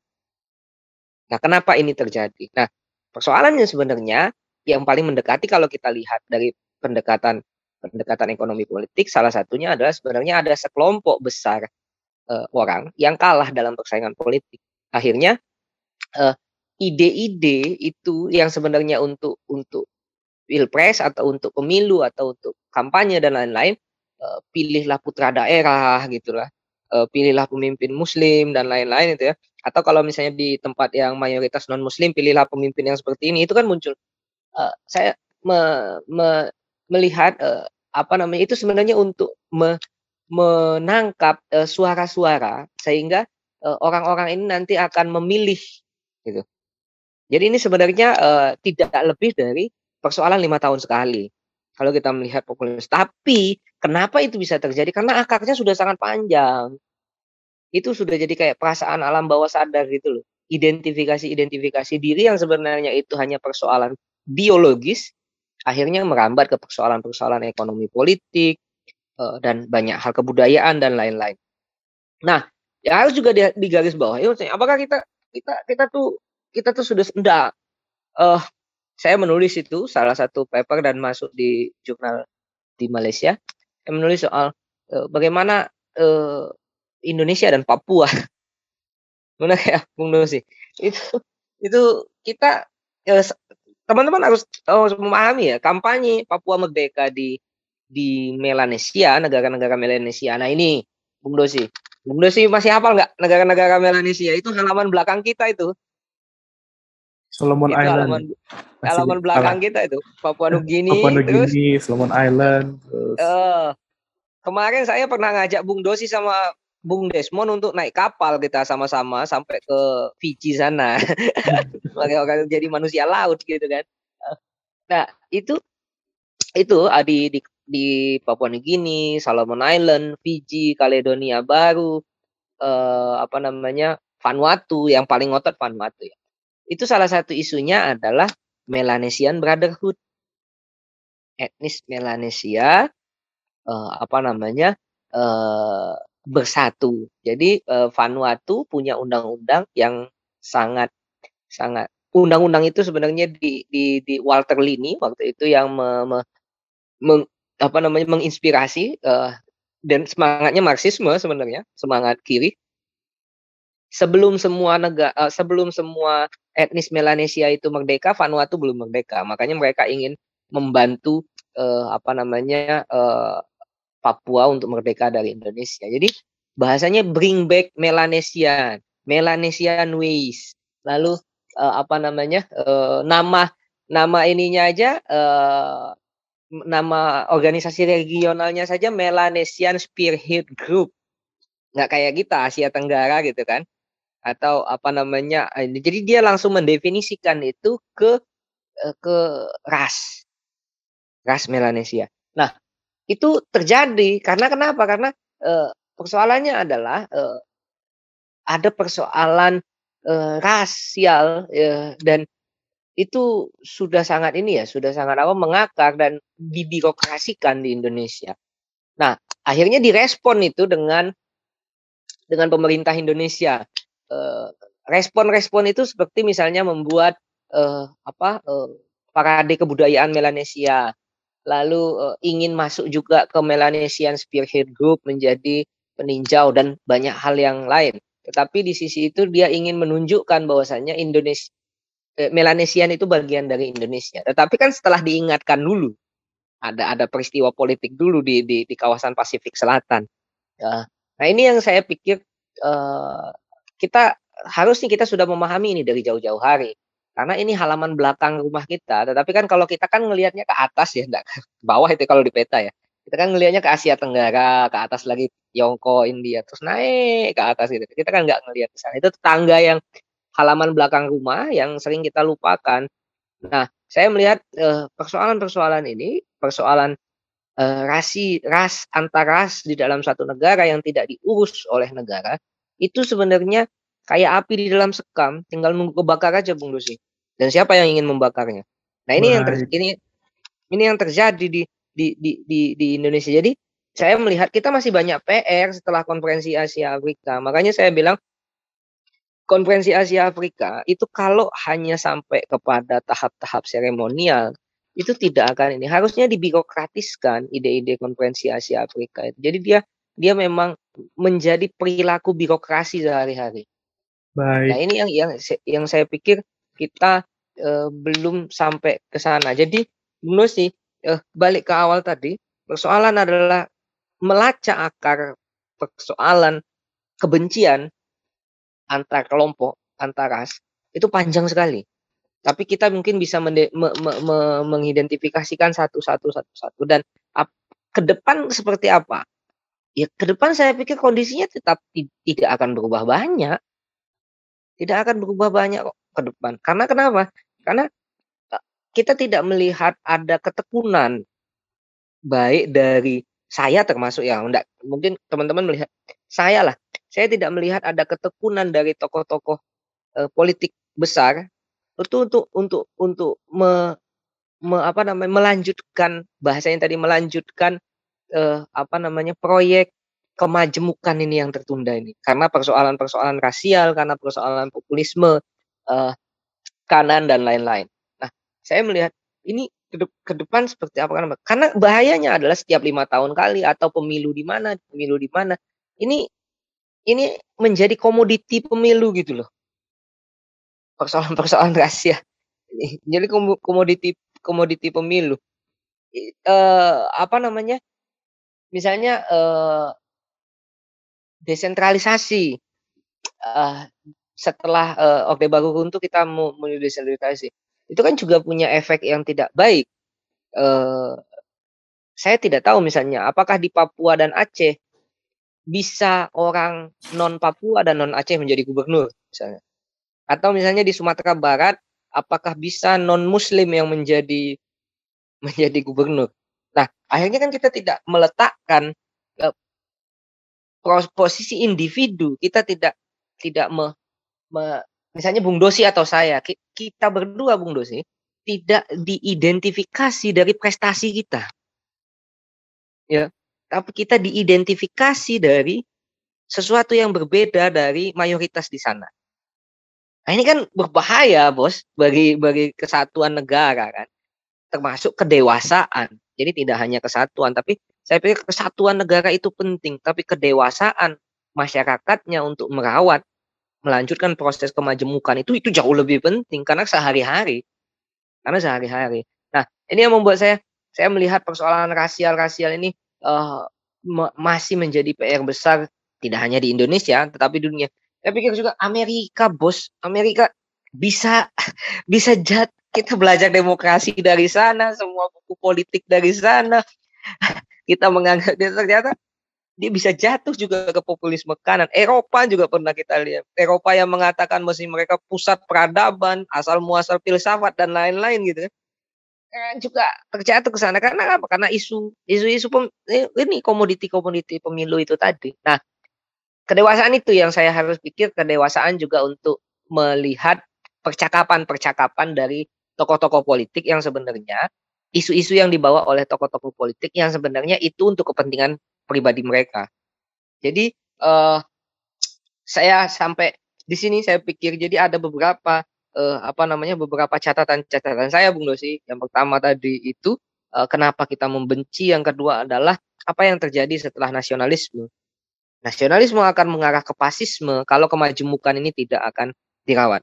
Nah, kenapa ini terjadi? Nah, persoalannya sebenarnya yang paling mendekati kalau kita lihat dari pendekatan pendekatan ekonomi politik salah satunya adalah sebenarnya ada sekelompok besar eh, orang yang kalah dalam persaingan politik. Akhirnya eh, ide-ide itu yang sebenarnya untuk untuk pilpres atau untuk pemilu atau untuk kampanye dan lain-lain eh, pilihlah putra daerah gitulah pilihlah pemimpin muslim dan lain-lain itu ya. Atau kalau misalnya di tempat yang mayoritas non muslim pilihlah pemimpin yang seperti ini. Itu kan muncul. Eh, saya me- me- melihat eh, apa namanya itu sebenarnya untuk me- menangkap eh, suara-suara sehingga eh, orang-orang ini nanti akan memilih gitu. Jadi ini sebenarnya eh, tidak lebih dari persoalan lima tahun sekali kalau kita melihat populis. Tapi kenapa itu bisa terjadi? Karena akarnya sudah sangat panjang. Itu sudah jadi kayak perasaan alam bawah sadar gitu loh. Identifikasi-identifikasi diri yang sebenarnya itu hanya persoalan biologis, akhirnya merambat ke persoalan-persoalan ekonomi politik, dan banyak hal kebudayaan dan lain-lain. Nah, ya harus juga di, digaris bawah. apakah kita kita kita tuh kita tuh sudah enggak eh saya menulis itu salah satu paper dan masuk di jurnal di Malaysia. Saya menulis soal eh, bagaimana eh, Indonesia dan Papua. <laughs> Mana ya, Bung Dosi? Itu itu kita eh, teman-teman harus harus memahami ya kampanye Papua Merdeka di di Melanesia, negara-negara Melanesia. Nah ini, Bung Dosi, Bung Dosi masih hafal nggak negara-negara Melanesia? Itu halaman belakang kita itu. Solomon itu Island. halaman Masih halaman belakang kita itu. Papua Nugini. <laughs> Papua Nugini, Solomon Island, terus eh, kemarin saya pernah ngajak Bung Dosi sama Bung Desmond untuk naik kapal kita sama-sama sampai ke Fiji sana. <laughs> Jadi manusia laut gitu kan. Nah, itu itu di di, di Papua Nugini, Solomon Island, Fiji, Kaledonia Baru, eh, apa namanya? Vanuatu yang paling ngotot Vanuatu ya. Itu salah satu isunya adalah Melanesian Brotherhood. Etnis Melanesia eh, apa namanya? eh, bersatu. Jadi eh, Vanuatu punya undang-undang yang sangat sangat undang-undang itu sebenarnya di di di Walter Lini waktu itu yang me- me- apa namanya menginspirasi eh, dan semangatnya Marxisme sebenarnya semangat kiri. Sebelum semua negara sebelum semua etnis Melanesia itu merdeka Vanuatu belum merdeka. Makanya mereka ingin membantu eh, apa namanya eh, Papua untuk merdeka dari Indonesia. Jadi bahasanya bring back Melanesian Melanesian ways. Lalu eh, apa namanya eh, nama nama ininya aja eh, nama organisasi regionalnya saja Melanesian Spearhead Group. Nggak kayak kita Asia Tenggara gitu kan. Atau apa namanya eh, jadi dia langsung mendefinisikan itu ke eh, ke ras. Ras Melanesia. Nah itu terjadi karena kenapa? Karena eh, persoalannya adalah ada persoalan rasial dan itu sudah sangat ini ya sudah sangat apa mengakar dan dibirokrasikan di Indonesia. Nah akhirnya direspon itu dengan dengan pemerintah Indonesia. Eh, Respon-respon itu seperti misalnya membuat eh, apa eh, parade kebudayaan Melanesia, lalu eh, ingin masuk juga ke Melanesian Spearhead Group menjadi peninjau dan banyak hal yang lain. Tetapi di sisi itu dia ingin menunjukkan bahwasannya Indonesia eh, Melanesian itu bagian dari Indonesia. Tetapi kan setelah diingatkan dulu ada ada peristiwa politik dulu di di, di kawasan Pasifik Selatan. Ya. Nah ini yang saya pikir eh, kita harusnya kita sudah memahami ini dari jauh-jauh hari. Karena ini halaman belakang rumah kita. Tetapi kan kalau kita kan ngelihatnya ke atas ya, enggak bawah itu kalau di peta ya. Kita kan ngelihatnya ke Asia Tenggara, ke atas lagi Tiongkok, India, terus naik ke atas gitu. Kita kan nggak ngelihat ke sana. Itu tetangga yang halaman belakang rumah yang sering kita lupakan. Nah, saya melihat eh, persoalan-persoalan ini, persoalan eh, rasi ras antar ras di dalam satu negara yang tidak diurus oleh negara, itu sebenarnya kayak api di dalam sekam, tinggal nunggu kebakar aja Bung Lucy. Dan siapa yang ingin membakarnya? Nah, ini yang ter- Baik. ini ini yang terjadi di di di di, di Indonesia. Jadi saya melihat kita masih banyak PR setelah konferensi Asia Afrika. Makanya saya bilang konferensi Asia Afrika itu kalau hanya sampai kepada tahap-tahap seremonial itu tidak akan ini harusnya dibirokratiskan ide-ide konferensi Asia Afrika itu. Jadi dia dia memang menjadi perilaku birokrasi sehari-hari. Nah, Baik. ini yang yang yang saya pikir kita eh, belum sampai ke sana. Jadi menurut sih eh, balik ke awal tadi, persoalan adalah melacak akar persoalan kebencian antar kelompok, antar ras itu panjang sekali. Tapi kita mungkin bisa me- me- me- mengidentifikasikan satu-satu satu-satu dan ke depan seperti apa? Ya ke depan saya pikir kondisinya tetap ti- tidak akan berubah banyak tidak akan berubah banyak kok ke depan. Karena kenapa? Karena eh, kita tidak melihat ada ketekunan baik dari saya termasuk ya, enggak mungkin teman-teman melihat saya lah. Saya tidak melihat ada ketekunan dari tokoh-tokoh eh, politik besar itu untuk untuk untuk me, me- apa namanya melanjutkan bahasanya tadi melanjutkan eh, apa namanya proyek kemajemukan ini yang tertunda ini karena persoalan-persoalan rasial, karena persoalan populisme eh, kanan dan lain-lain. Nah, saya melihat ini ke, de- ke depan seperti apa karena bahayanya adalah setiap lima tahun kali atau pemilu di mana, pemilu di mana. Ini ini menjadi komoditi pemilu gitu loh. Persoalan-persoalan rahasia jadi komo- komoditi komoditi pemilu. Eh, apa namanya? Misalnya eh, desentralisasi. Eh, setelah eh, Orde Baru runtuh kita mau menuju desentralisasi. Itu kan juga punya efek yang tidak baik. Eh, saya tidak tahu misalnya apakah di Papua dan Aceh bisa orang non Papua dan non Aceh menjadi gubernur misalnya. Atau misalnya di Sumatera Barat apakah bisa non muslim yang menjadi <laughs> menjadi gubernur. Nah, akhirnya kan kita tidak meletakkan pros- posisi individu, kita tidak tidak me, me- misalnya Bung Dosi atau saya, ki- kita berdua Bung Dosi tidak diidentifikasi dari prestasi kita. Ya, tapi kita diidentifikasi dari sesuatu yang berbeda dari mayoritas di sana. Nah, ini kan berbahaya, Bos, bagi bagi kesatuan negara kan, termasuk kedewasaan. Jadi tidak hanya kesatuan, tapi saya pikir kesatuan negara itu penting, tapi kedewasaan masyarakatnya untuk merawat, melanjutkan proses kemajemukan itu itu jauh lebih penting karena sehari-hari. Karena sehari-hari. Nah, ini yang membuat saya saya melihat persoalan rasial-rasial ini eh, me- masih menjadi PR besar tidak hanya di Indonesia tetapi dunia. Saya pikir juga Amerika, Bos. Amerika bisa <laughs> bisa jat kita belajar demokrasi dari sana, semua buku politik dari sana. <laughs> Kita menganggap dia ternyata dia bisa jatuh juga ke populisme kanan. Eropa juga pernah kita lihat. Eropa yang mengatakan mesti mereka pusat peradaban, asal muasal filsafat dan lain-lain gitu. Eh, juga terjatuh ke sana karena apa? Karena isu isu-isu pem- eh, ini komoditi-komoditi pemilu itu tadi. Nah, kedewasaan itu yang saya harus pikir kedewasaan juga untuk melihat percakapan-percakapan dari tokoh-tokoh politik yang sebenarnya isu-isu yang dibawa oleh tokoh-tokoh politik yang sebenarnya itu untuk kepentingan pribadi mereka. Jadi eh saya sampai di sini saya pikir jadi ada beberapa eh, apa namanya beberapa catatan-catatan saya Bung Dosi. Yang pertama tadi itu eh, kenapa kita membenci, yang kedua adalah apa yang terjadi setelah nasionalisme. Nasionalisme akan mengarah ke fasisme kalau kemajemukan ini tidak akan dirawat.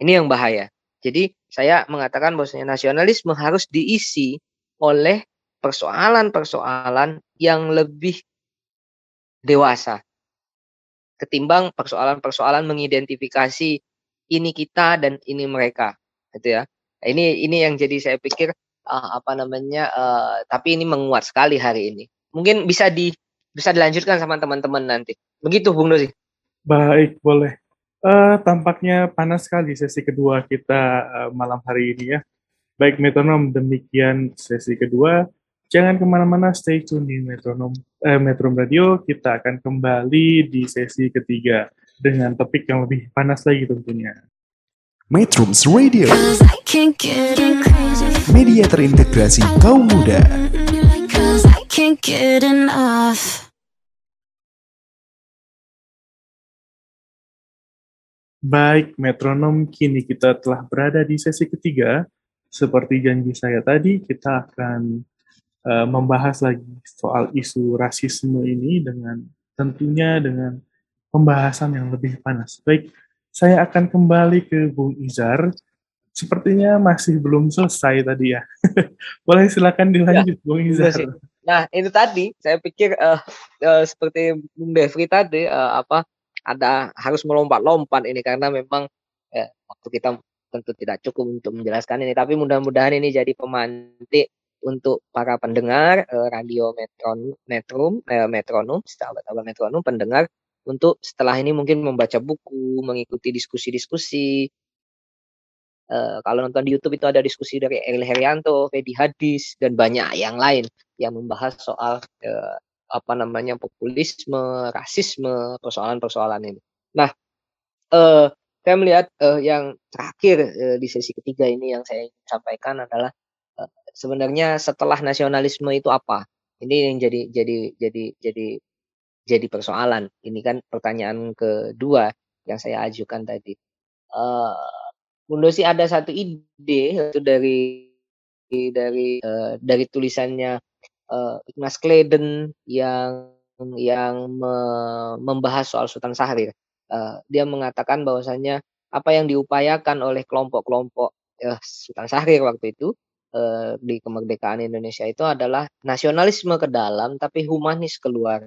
Ini yang bahaya. Jadi saya mengatakan bahwasanya nasionalisme harus diisi oleh persoalan-persoalan yang lebih dewasa ketimbang persoalan-persoalan mengidentifikasi ini kita dan ini mereka gitu ya. Ini ini yang jadi saya pikir ah, apa namanya eh, tapi ini menguat sekali hari ini. Mungkin bisa di bisa dilanjutkan sama teman-teman nanti. Begitu Bung Dosi. Baik, boleh. Eh, tampaknya panas sekali sesi kedua kita eh, malam hari ini ya. Baik metronom, demikian sesi kedua. Jangan ke mana-mana, stay tune di metronom, eh, Metro Radio. Kita akan kembali di sesi ketiga dengan topik yang lebih panas lagi tentunya. Metrums Radio, media terintegrasi kaum muda. Baik, metronom, kini kita telah berada di sesi ketiga. Seperti janji saya tadi, kita akan eh, membahas lagi soal isu rasisme ini dengan tentunya dengan pembahasan yang lebih panas. Baik, saya akan kembali ke Bung Izar. Sepertinya masih belum selesai tadi ya. <laughs> Boleh silakan dilanjut, Bung Izar. sih. Nah, itu tadi saya pikir eh, eh, seperti Bung Devri tadi eh, apa ada harus melompat-lompat ini karena memang eh, waktu kita tentu tidak cukup untuk menjelaskan ini tapi mudah-mudahan ini jadi pemantik untuk para pendengar eh, radio metron metrum eh, metronom sahabat-sahabat metronom pendengar untuk setelah ini mungkin membaca buku mengikuti diskusi-diskusi Eh, kalau nonton di YouTube itu ada diskusi dari Eril Herianto, Fedi Hadis dan banyak yang lain yang membahas soal eh, apa namanya populisme, rasisme, persoalan-persoalan ini. Nah, eh, saya melihat eh, yang terakhir eh, di sesi ketiga ini yang saya sampaikan adalah eh, sebenarnya setelah nasionalisme itu apa? Ini yang jadi jadi jadi jadi jadi persoalan. Ini kan pertanyaan kedua yang saya ajukan tadi. Bung Dosi ada satu ide itu dari dari eh, dari tulisannya eh, Ignaz Kleden yang yang me- membahas soal Sultan Syahrir. Eh, dia mengatakan bahwasanya apa yang diupayakan oleh kelompok-kelompok eh, Sultan Syahrir waktu itu eh, di kemerdekaan Indonesia itu adalah nasionalisme ke dalam tapi humanis keluar.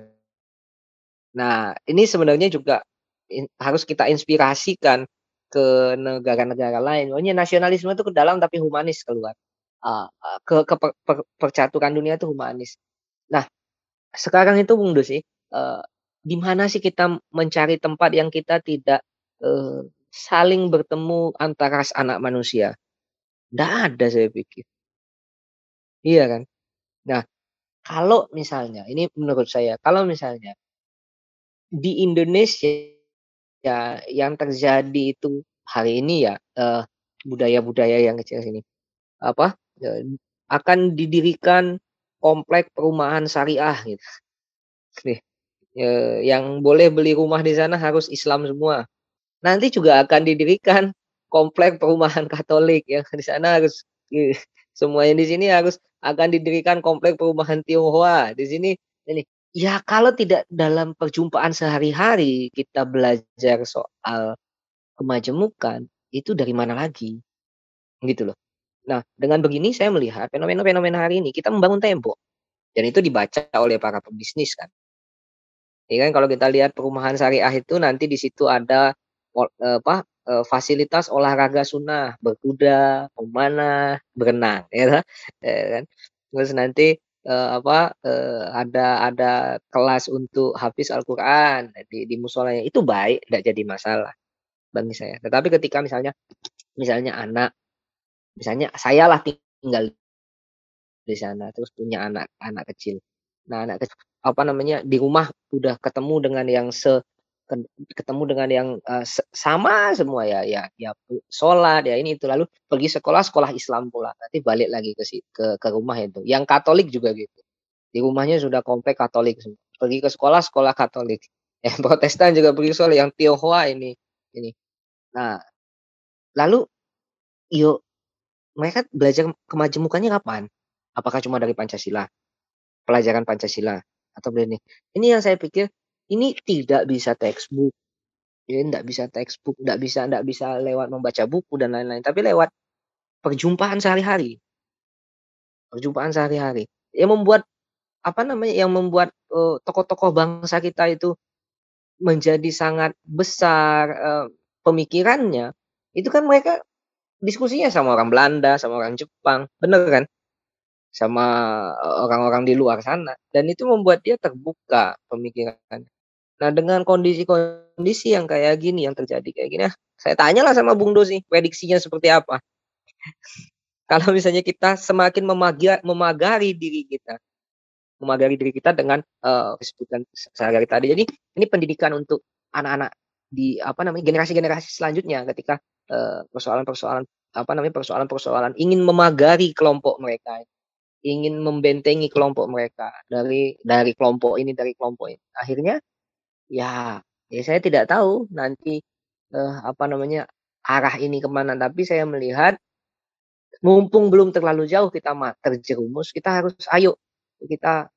Nah, ini sebenarnya juga in, harus kita inspirasikan ke negara-negara lain. Pokoknya nasionalisme itu ke dalam tapi humanis keluar. Uh, ke, ke per, per, percaturan dunia itu humanis. Nah, sekarang itu Bung Dosi, uh, di mana sih kita mencari tempat yang kita tidak uh, saling bertemu antara anak manusia? Tidak ada saya pikir. Iya kan? Nah, kalau misalnya, ini menurut saya, kalau misalnya di Indonesia ya yang terjadi itu hari ini ya budaya budaya-budaya yang kecil ini apa ya, akan didirikan komplek perumahan syariah gitu. Nih, ya, yang boleh beli rumah di sana harus Islam semua. Nanti juga akan didirikan komplek perumahan Katolik ya di sana harus semuanya di sini harus akan didirikan komplek perumahan Tionghoa di sini ini ya kalau tidak dalam perjumpaan sehari-hari kita belajar soal kemajemukan itu dari mana lagi gitu loh nah dengan begini saya melihat fenomena-fenomena hari ini kita membangun tembok dan itu dibaca oleh para pebisnis kan ya kan kalau kita lihat perumahan syariah itu nanti di situ ada apa uh, fasilitas olahraga sunnah, berkuda, memanah, berenang, ya, kan? <laughs> ya kan. Terus nanti uh, apa uh, ada ada kelas untuk hafiz Al-Qur'an di di musolanya itu baik, tidak jadi masalah bagi saya. Tetapi ketika misalnya misalnya anak misalnya saya lah tinggal di sana terus punya anak anak kecil. Nah, anak kecil apa namanya di rumah udah ketemu dengan yang se ketemu dengan yang uh, sama semua ya ya ya sholat ya ini itu. Lalu pergi sekolah sekolah Islam pula. Nanti balik lagi ke ke ke rumah itu. Yang Katolik juga gitu. Di rumahnya sudah komplek Katolik pergi ke sekolah sekolah Katolik. <laughs> Yang Protestan juga pergi sekolah yang Tionghoa ini ini. Nah lalu yuk mereka belajar kemajemukannya kapan? Apakah cuma dari Pancasila? Pelajaran Pancasila? Atau ini? Ini yang saya pikir ini tidak bisa textbook. Ya, tidak bisa textbook, tidak bisa tidak bisa lewat membaca buku dan lain-lain, tapi lewat perjumpaan sehari-hari. Perjumpaan sehari-hari. Yang membuat apa namanya? Yang membuat tokoh tokoh-tokoh bangsa kita itu menjadi sangat besar uh, pemikirannya. Itu kan mereka diskusinya sama orang Belanda, sama orang Jepang, bener kan? Sama orang-orang di luar sana dan itu membuat dia terbuka pemikirannya. Nah, dengan kondisi-kondisi yang kayak gini, yang terjadi kayak gini, ah, saya tanyalah sama Bung Dosi, prediksinya seperti apa. <laughs> Kalau misalnya kita semakin memagari, memagari diri kita, memagari diri kita dengan uh, sehari-hari tadi. Jadi ini pendidikan untuk anak-anak di apa namanya generasi-generasi selanjutnya ketika persoalan persoalan-persoalan apa namanya persoalan-persoalan ingin memagari kelompok mereka, ingin membentengi kelompok mereka dari dari kelompok ini dari kelompok ini. Akhirnya Ya, ya saya tidak tahu nanti, uh, apa namanya, arah ini ke mana. tapi saya melihat mumpung belum terlalu jauh kita terjerumus, kita harus ayo kita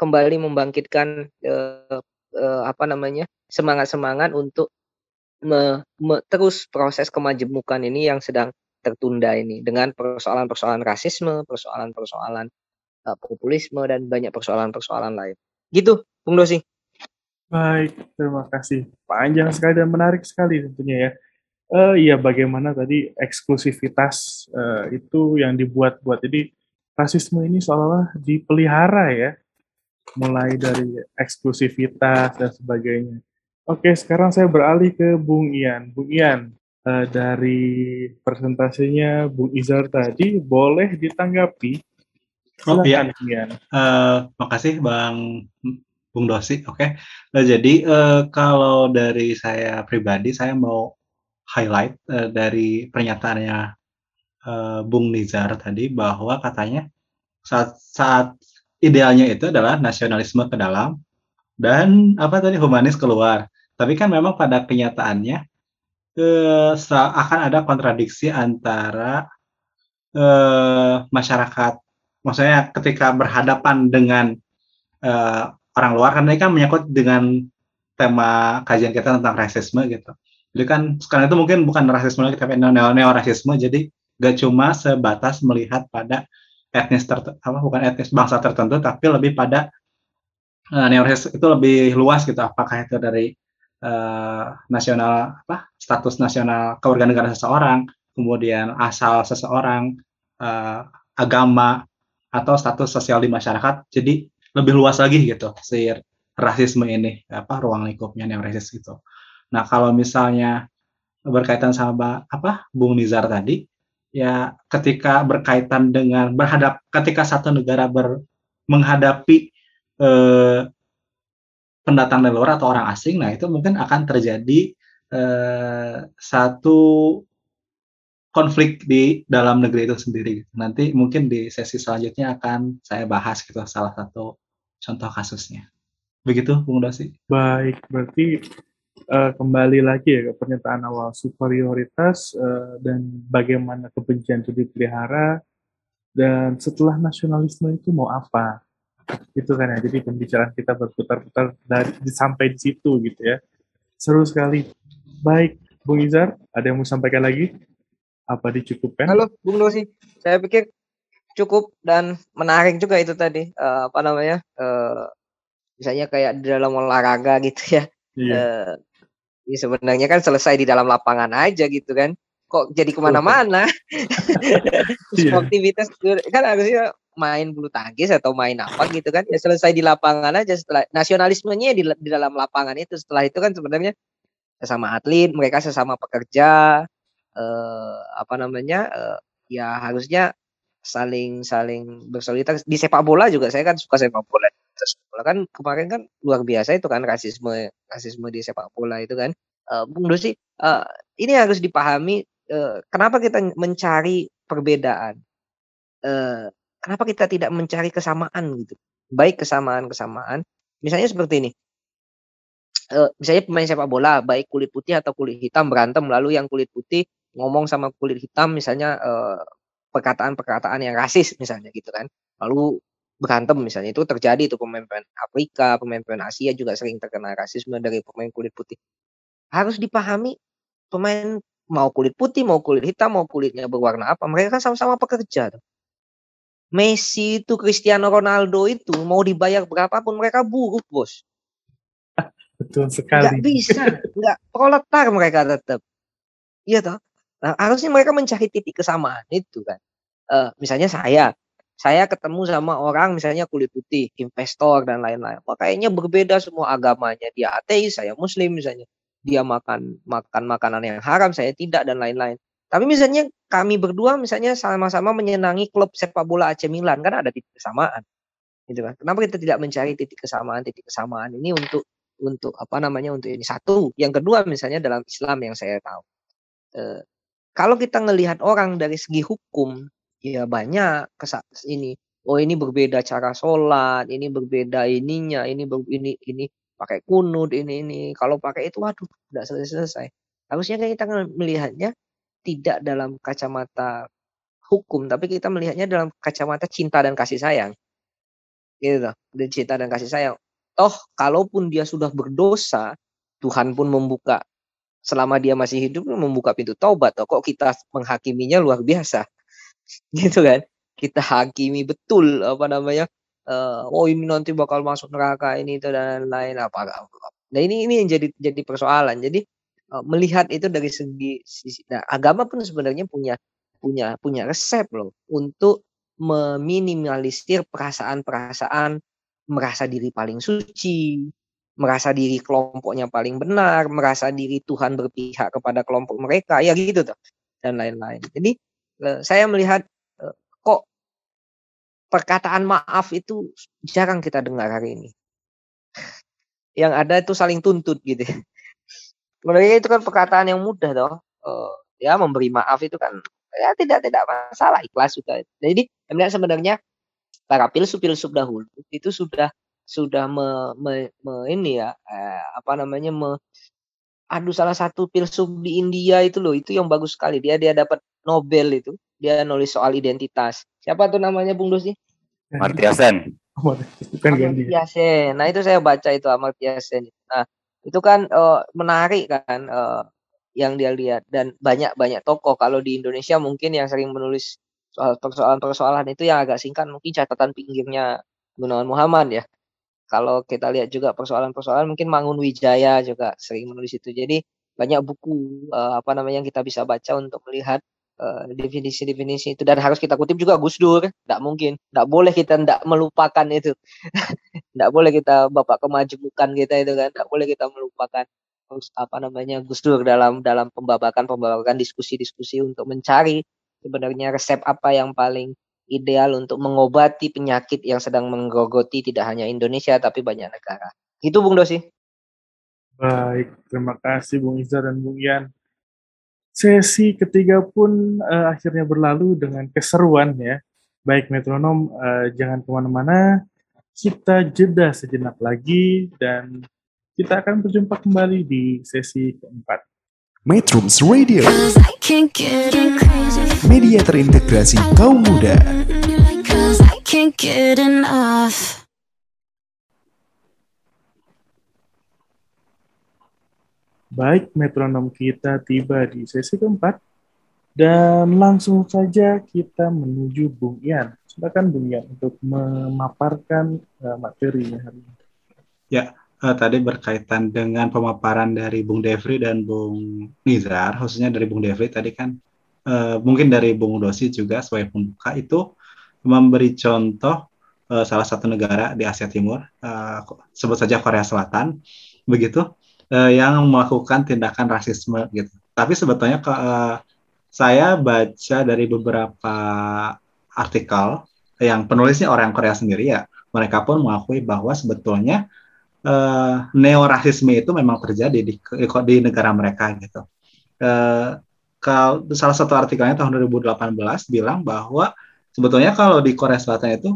kembali membangkitkan, uh, uh, apa namanya, semangat-semangat untuk me me terus proses kemajemukan ini yang sedang tertunda ini, dengan persoalan-persoalan rasisme, persoalan-persoalan, uh, populisme, dan banyak persoalan-persoalan lain. Gitu, Bung Dosi. Baik, terima kasih. Panjang sekali dan menarik sekali tentunya ya. Uh, iya, bagaimana tadi eksklusivitas uh, itu yang dibuat-buat. Jadi rasisme ini seolah-olah dipelihara ya, mulai dari eksklusivitas dan sebagainya. Oke, sekarang saya beralih ke Bung Ian. Bung Ian, uh, dari presentasinya Bung Izar tadi, boleh ditanggapi? Oh iya, uh, makasih Bang Bung Dosi, oke. Okay. Nah, jadi uh, kalau dari saya pribadi, saya mau highlight uh, dari pernyataannya uh, Bung Nizar tadi bahwa katanya saat saat idealnya itu adalah nasionalisme ke dalam dan apa tadi humanis keluar. Tapi kan memang pada kenyataannya uh, akan ada kontradiksi antara uh, masyarakat, maksudnya ketika berhadapan dengan orang luar karena ini kan menyangkut dengan tema kajian kita tentang rasisme gitu. Jadi kan sekarang itu mungkin bukan rasisme lagi tapi neo neo rasisme. Jadi gak cuma sebatas melihat pada etnis tertentu, apa bukan etnis bangsa tertentu, tapi lebih pada uh, neoresis itu lebih luas gitu. Apakah itu dari uh, nasional apa status nasional kewarganegaraan seseorang, kemudian asal seseorang, uh, agama atau status sosial di masyarakat. Jadi lebih luas lagi gitu si rasisme ini apa ruang lingkupnya neoresis gitu. Nah kalau misalnya berkaitan sama apa Bung Nizar tadi, ya ketika berkaitan dengan berhadap ketika satu negara ber, menghadapi eh, pendatang dari luar atau orang asing, nah itu mungkin akan terjadi eh, satu konflik di dalam negeri itu sendiri. Nanti mungkin di sesi selanjutnya akan saya bahas gitu salah satu contoh kasusnya. Begitu, Bung Dosi. Baik, berarti uh, kembali lagi ya ke pernyataan awal. Superioritas uh, dan bagaimana kebencian itu dipelihara dan setelah nasionalisme itu mau apa? Itu kan ya jadi pembicaraan kita berputar-putar dari sampai di situ gitu ya. Seru sekali. Baik Bung Izar ada yang mau sampaikan lagi? Apa dicukupkan? Halo Bung Dosi. Saya pikir cukup dan menarik juga itu tadi uh, apa namanya uh, misalnya kayak di dalam olahraga gitu ya. Iya. uh, ya sebenarnya kan selesai di dalam lapangan aja gitu kan. Kok jadi ke mana-mana? <laughs> Iya. sportivitas kan harusnya main bulu tangkis atau main apa gitu kan. Ya selesai di lapangan aja setelah nasionalismenya di, di dalam lapangan itu. Setelah itu kan sebenarnya sesama atlet mereka sesama pekerja eh, apa namanya eh, ya harusnya saling saling bersolidaritas. Di sepak bola juga saya kan suka sepak bola. Bola kan kemarin kan luar biasa itu kan rasisme rasisme di sepak bola itu kan. Uh, Bung Dosi uh, ini harus dipahami uh, kenapa kita mencari perbedaan? Uh, kenapa kita tidak mencari kesamaan gitu? Baik kesamaan kesamaan misalnya seperti ini. Uh, misalnya pemain sepak bola baik kulit putih atau kulit hitam berantem lalu yang kulit putih ngomong sama kulit hitam misalnya uh, perkataan-perkataan yang rasis misalnya gitu kan lalu berantem misalnya itu terjadi itu pemain-pemain Afrika, pemain-pemain Asia juga sering terkena rasisme dari pemain kulit putih. Harus dipahami pemain mau kulit putih, mau kulit hitam, mau kulitnya berwarna apa, mereka kan sama-sama pekerja. Messi itu Cristiano Ronaldo itu mau dibayar berapapun mereka buruk bos. <laughs> Betul sekali. Gak bisa, nggak proletar mereka tetap. Iya toh. Nah, harusnya mereka mencari titik kesamaan itu kan. Uh, misalnya saya, saya ketemu sama orang misalnya kulit putih, investor dan lain-lain. Wah, kayaknya berbeda semua agamanya. Dia ateis, saya muslim misalnya. Dia makan makan makanan yang haram, saya tidak dan lain-lain. Tapi misalnya kami berdua misalnya sama-sama menyenangi klub sepak bola AC Milan kan ada titik kesamaan. Gitu kan. Kenapa kita tidak mencari titik kesamaan titik kesamaan ini untuk untuk apa namanya untuk ini satu. Yang kedua misalnya dalam Islam yang saya tahu. Eh, kalau kita melihat orang dari segi hukum ya banyak kesa ini oh ini berbeda cara sholat ini berbeda ininya ini ber, ini ini pakai kunut ini ini. Kalau pakai itu waduh tidak selesai selesai harusnya kan kita melihatnya tidak dalam kacamata hukum tapi kita melihatnya dalam kacamata cinta dan kasih sayang. Gitu dan cinta dan kasih sayang. Toh kalaupun dia sudah berdosa Tuhan pun membuka selama dia masih hidup membuka pintu taubat toh. Kok kita menghakiminya luar biasa? <laughs> Gitu kan? Kita hakimi betul apa namanya uh, oh ini nanti bakal masuk neraka ini itu dan lain apa nah ini ini yang jadi jadi persoalan. Jadi uh, melihat itu dari segi sisi nah, agama pun sebenarnya punya punya punya resep loh untuk meminimalisir perasaan-perasaan merasa diri paling suci, merasa diri kelompoknya paling benar, merasa diri Tuhan berpihak kepada kelompok mereka, ya gitu tuh dan lain-lain. Jadi Eh, saya melihat eh, kok perkataan maaf itu jarang kita dengar hari ini. Yang ada itu saling tuntut gitu. Sebenarnya itu kan perkataan yang mudah toh. Uh, ya memberi maaf itu kan ya tidak tidak masalah ikhlas juga. Jadi sebenarnya para filsuf-filsuf dahulu itu sudah sudah me, me, me ini ya eh, apa namanya me, aduh salah satu filsuf di India itu loh itu yang bagus sekali dia dia dapat Nobel itu dia nulis soal identitas. Siapa tuh namanya Bung Dosi? Amartya Sen. Amartya <laughs> Sen. Nah itu saya baca itu Amartya Sen. Nah itu kan uh, menarik kan uh, yang dia lihat dan banyak banyak tokoh kalau di Indonesia mungkin yang sering menulis soal persoalan-persoalan itu yang agak singkat mungkin catatan pinggirnya Gunawan Muhammad ya kalau kita lihat juga persoalan-persoalan mungkin Mangun Wijaya juga sering menulis itu. Jadi banyak buku uh, apa namanya yang kita bisa baca untuk melihat definisi-definisi uh, itu. Dan harus kita kutip juga Gus Dur. Tidak mungkin. Tidak boleh kita tidak melupakan itu. <laughs> Tidak boleh kita bapak kemajemukan kita itu kan. Tidak boleh kita melupakan apa namanya Gus Dur dalam dalam pembabakan pembabakan diskusi-diskusi untuk mencari sebenarnya resep apa yang paling ideal untuk mengobati penyakit yang sedang menggerogoti tidak hanya Indonesia tapi banyak negara. Itu Bung Dosi. Baik, terima kasih Bung Iza dan Bung Ian. Sesi ketiga pun uh, akhirnya berlalu dengan keseruan ya. Baik metronom, uh, jangan ke mana-mana. Kita jeda sejenak lagi dan kita akan berjumpa kembali di sesi keempat. Metrums Radio. Media terintegrasi kaum muda. Baik, metronom kita tiba di sesi keempat. Dan langsung saja kita menuju Bung Ian. Silakan Bung Ian untuk memaparkan uh, materinya hari ini. Ya, uh, tadi berkaitan dengan pemaparan dari Bung Devri dan Bung Nizar, khususnya dari Bung Devri tadi kan uh, mungkin dari Bung Dosi juga sebagai pembuka itu memberi contoh uh, salah satu negara di Asia Timur, uh, sebut saja Korea Selatan, begitu, uh, yang melakukan tindakan rasisme gitu. Tapi sebetulnya uh, saya baca dari beberapa artikel yang penulisnya orang Korea sendiri ya, mereka pun mengakui bahwa sebetulnya uh, neorasisme itu memang terjadi di, di negara mereka gitu. Uh, kalau salah satu artikelnya tahun 2018 bilang bahwa sebetulnya kalau di Korea Selatan itu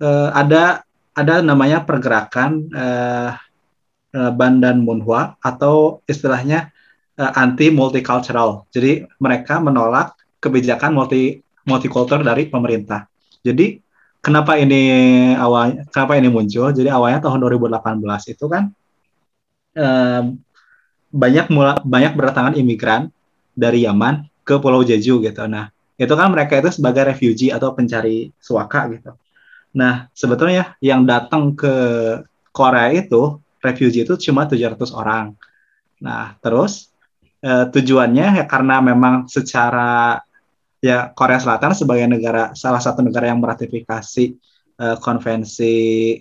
uh, ada ada namanya pergerakan uh, uh, Bandan Munhwa atau istilahnya uh, anti multicultural. Jadi mereka menolak kebijakan multi multikultur dari pemerintah. Jadi kenapa ini awal kenapa ini muncul? Jadi awalnya tahun 2018 itu kan banyak mula, banyak berdatangan imigran dari Yaman ke Pulau Jeju gitu. Nah, itu kan mereka itu sebagai refugee atau pencari suaka gitu. Nah, sebetulnya yang datang ke Korea itu refugee itu cuma 700 orang. Nah, terus eh, tujuannya ya karena memang secara ya Korea Selatan sebagai negara salah satu negara yang meratifikasi uh, konvensi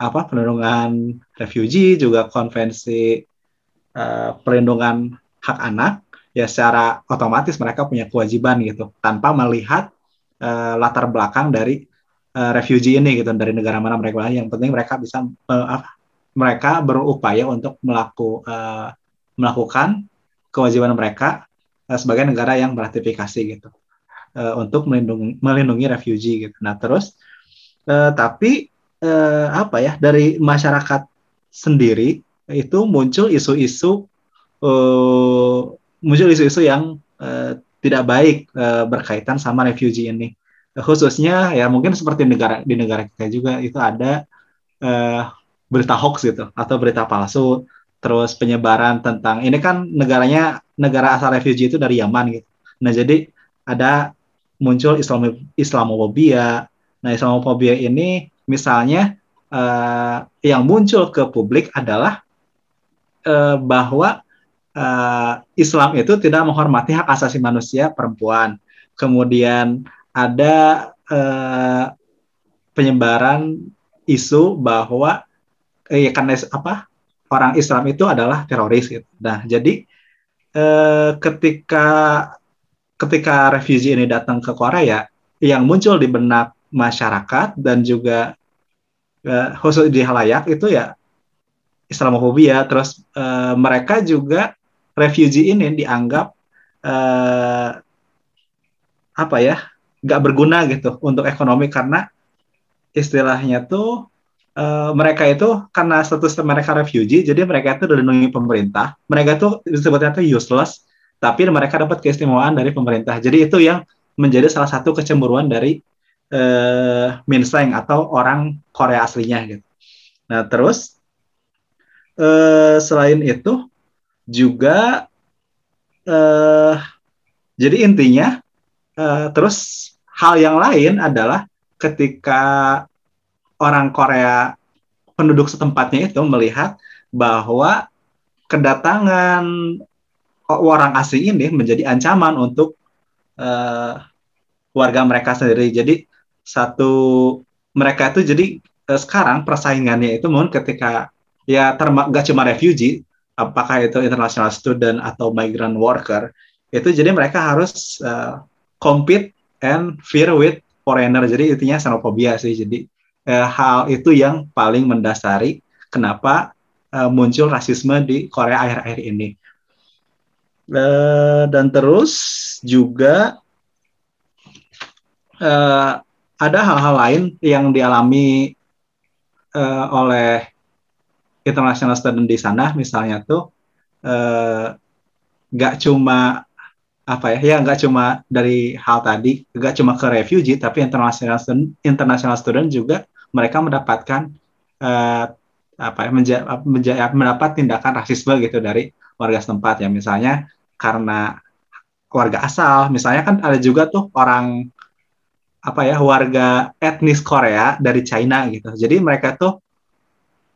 apa perlindungan refugee juga konvensi uh, perlindungan hak anak ya secara otomatis mereka punya kewajiban gitu tanpa melihat uh, latar belakang dari uh, refugee ini gitu dari negara mana mereka yang penting mereka bisa uh, mereka berupaya untuk melaku, uh, melakukan kewajiban mereka sebagai negara yang meratifikasi gitu uh, untuk melindungi melindungi refugee gitu. Nah terus uh, tapi uh, apa ya dari masyarakat sendiri itu muncul isu-isu uh, muncul isu-isu yang uh, tidak baik uh, berkaitan sama refugee ini. Khususnya ya mungkin seperti negara di negara kita juga itu ada uh, berita hoax gitu atau berita palsu. Terus penyebaran tentang ini kan negaranya negara asal refugee itu dari Yaman gitu. Nah jadi ada muncul Islam Islamofobia. Nah, Islamofobia ini misalnya uh, yang muncul ke publik adalah uh, bahwa uh, Islam itu tidak menghormati hak asasi manusia perempuan. Kemudian ada uh, penyebaran isu bahwa eh, karena apa orang Islam itu adalah teroris gitu. Nah, jadi eh, ketika ketika refugee ini datang ke Korea, yang muncul di benak masyarakat dan juga uh, khusus di halayak itu ya Islamofobia. Terus uh, mereka juga refugee ini dianggap uh, apa ya, nggak berguna gitu untuk ekonomi karena istilahnya tuh uh, mereka itu karena status mereka refugee, jadi mereka itu dilindungi pemerintah. Mereka tuh disebutnya tuh useless tapi mereka dapat keistimewaan dari pemerintah. Jadi itu yang menjadi salah satu kecemburuan dari uh, Minseng atau orang Korea aslinya gitu. Nah terus uh, selain itu juga uh, jadi intinya uh, terus hal yang lain adalah ketika orang Korea penduduk setempatnya itu melihat bahwa kedatangan orang asing ini menjadi ancaman untuk uh, warga mereka sendiri. Jadi satu mereka itu jadi uh, sekarang persaingannya itu mungkin ketika ya terma gak cuma refugee, apakah itu international student atau migrant worker, itu jadi mereka harus uh, compete and fear with foreigner. Jadi intinya xenofobia sih. Jadi uh, hal itu yang paling mendasari kenapa uh, muncul rasisme di Korea akhir-akhir ini. Uh, dan terus juga uh, ada hal-hal lain yang dialami uh, oleh international student di sana, misalnya tuh uh, gak cuma apa ya ya nggak cuma dari hal tadi nggak cuma ke refugee tapi international student international student juga mereka mendapatkan uh, apa ya menja, menja, mendapat tindakan rasisme gitu dari warga setempat ya. Misalnya karena warga asal. Misalnya kan ada juga tuh orang apa ya warga etnis Korea dari China gitu. Jadi mereka tuh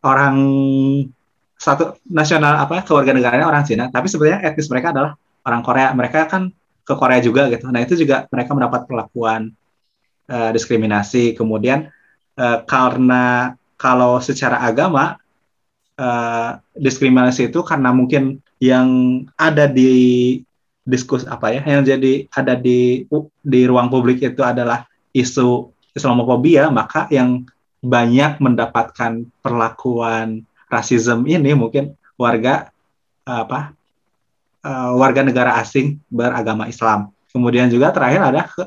orang satu nasional apa kewarganegaraan orang Cina tapi sebenarnya etnis mereka adalah orang Korea. Mereka kan ke Korea juga gitu. Nah itu juga mereka mendapat perlakuan uh, diskriminasi. Kemudian uh, karena kalau secara agama uh, diskriminasi itu karena mungkin yang ada di diskus apa ya yang jadi ada di di ruang publik itu adalah isu Islamofobia maka yang banyak mendapatkan perlakuan rasisme ini mungkin warga apa uh, warga negara asing beragama Islam. Kemudian juga terakhir ada ke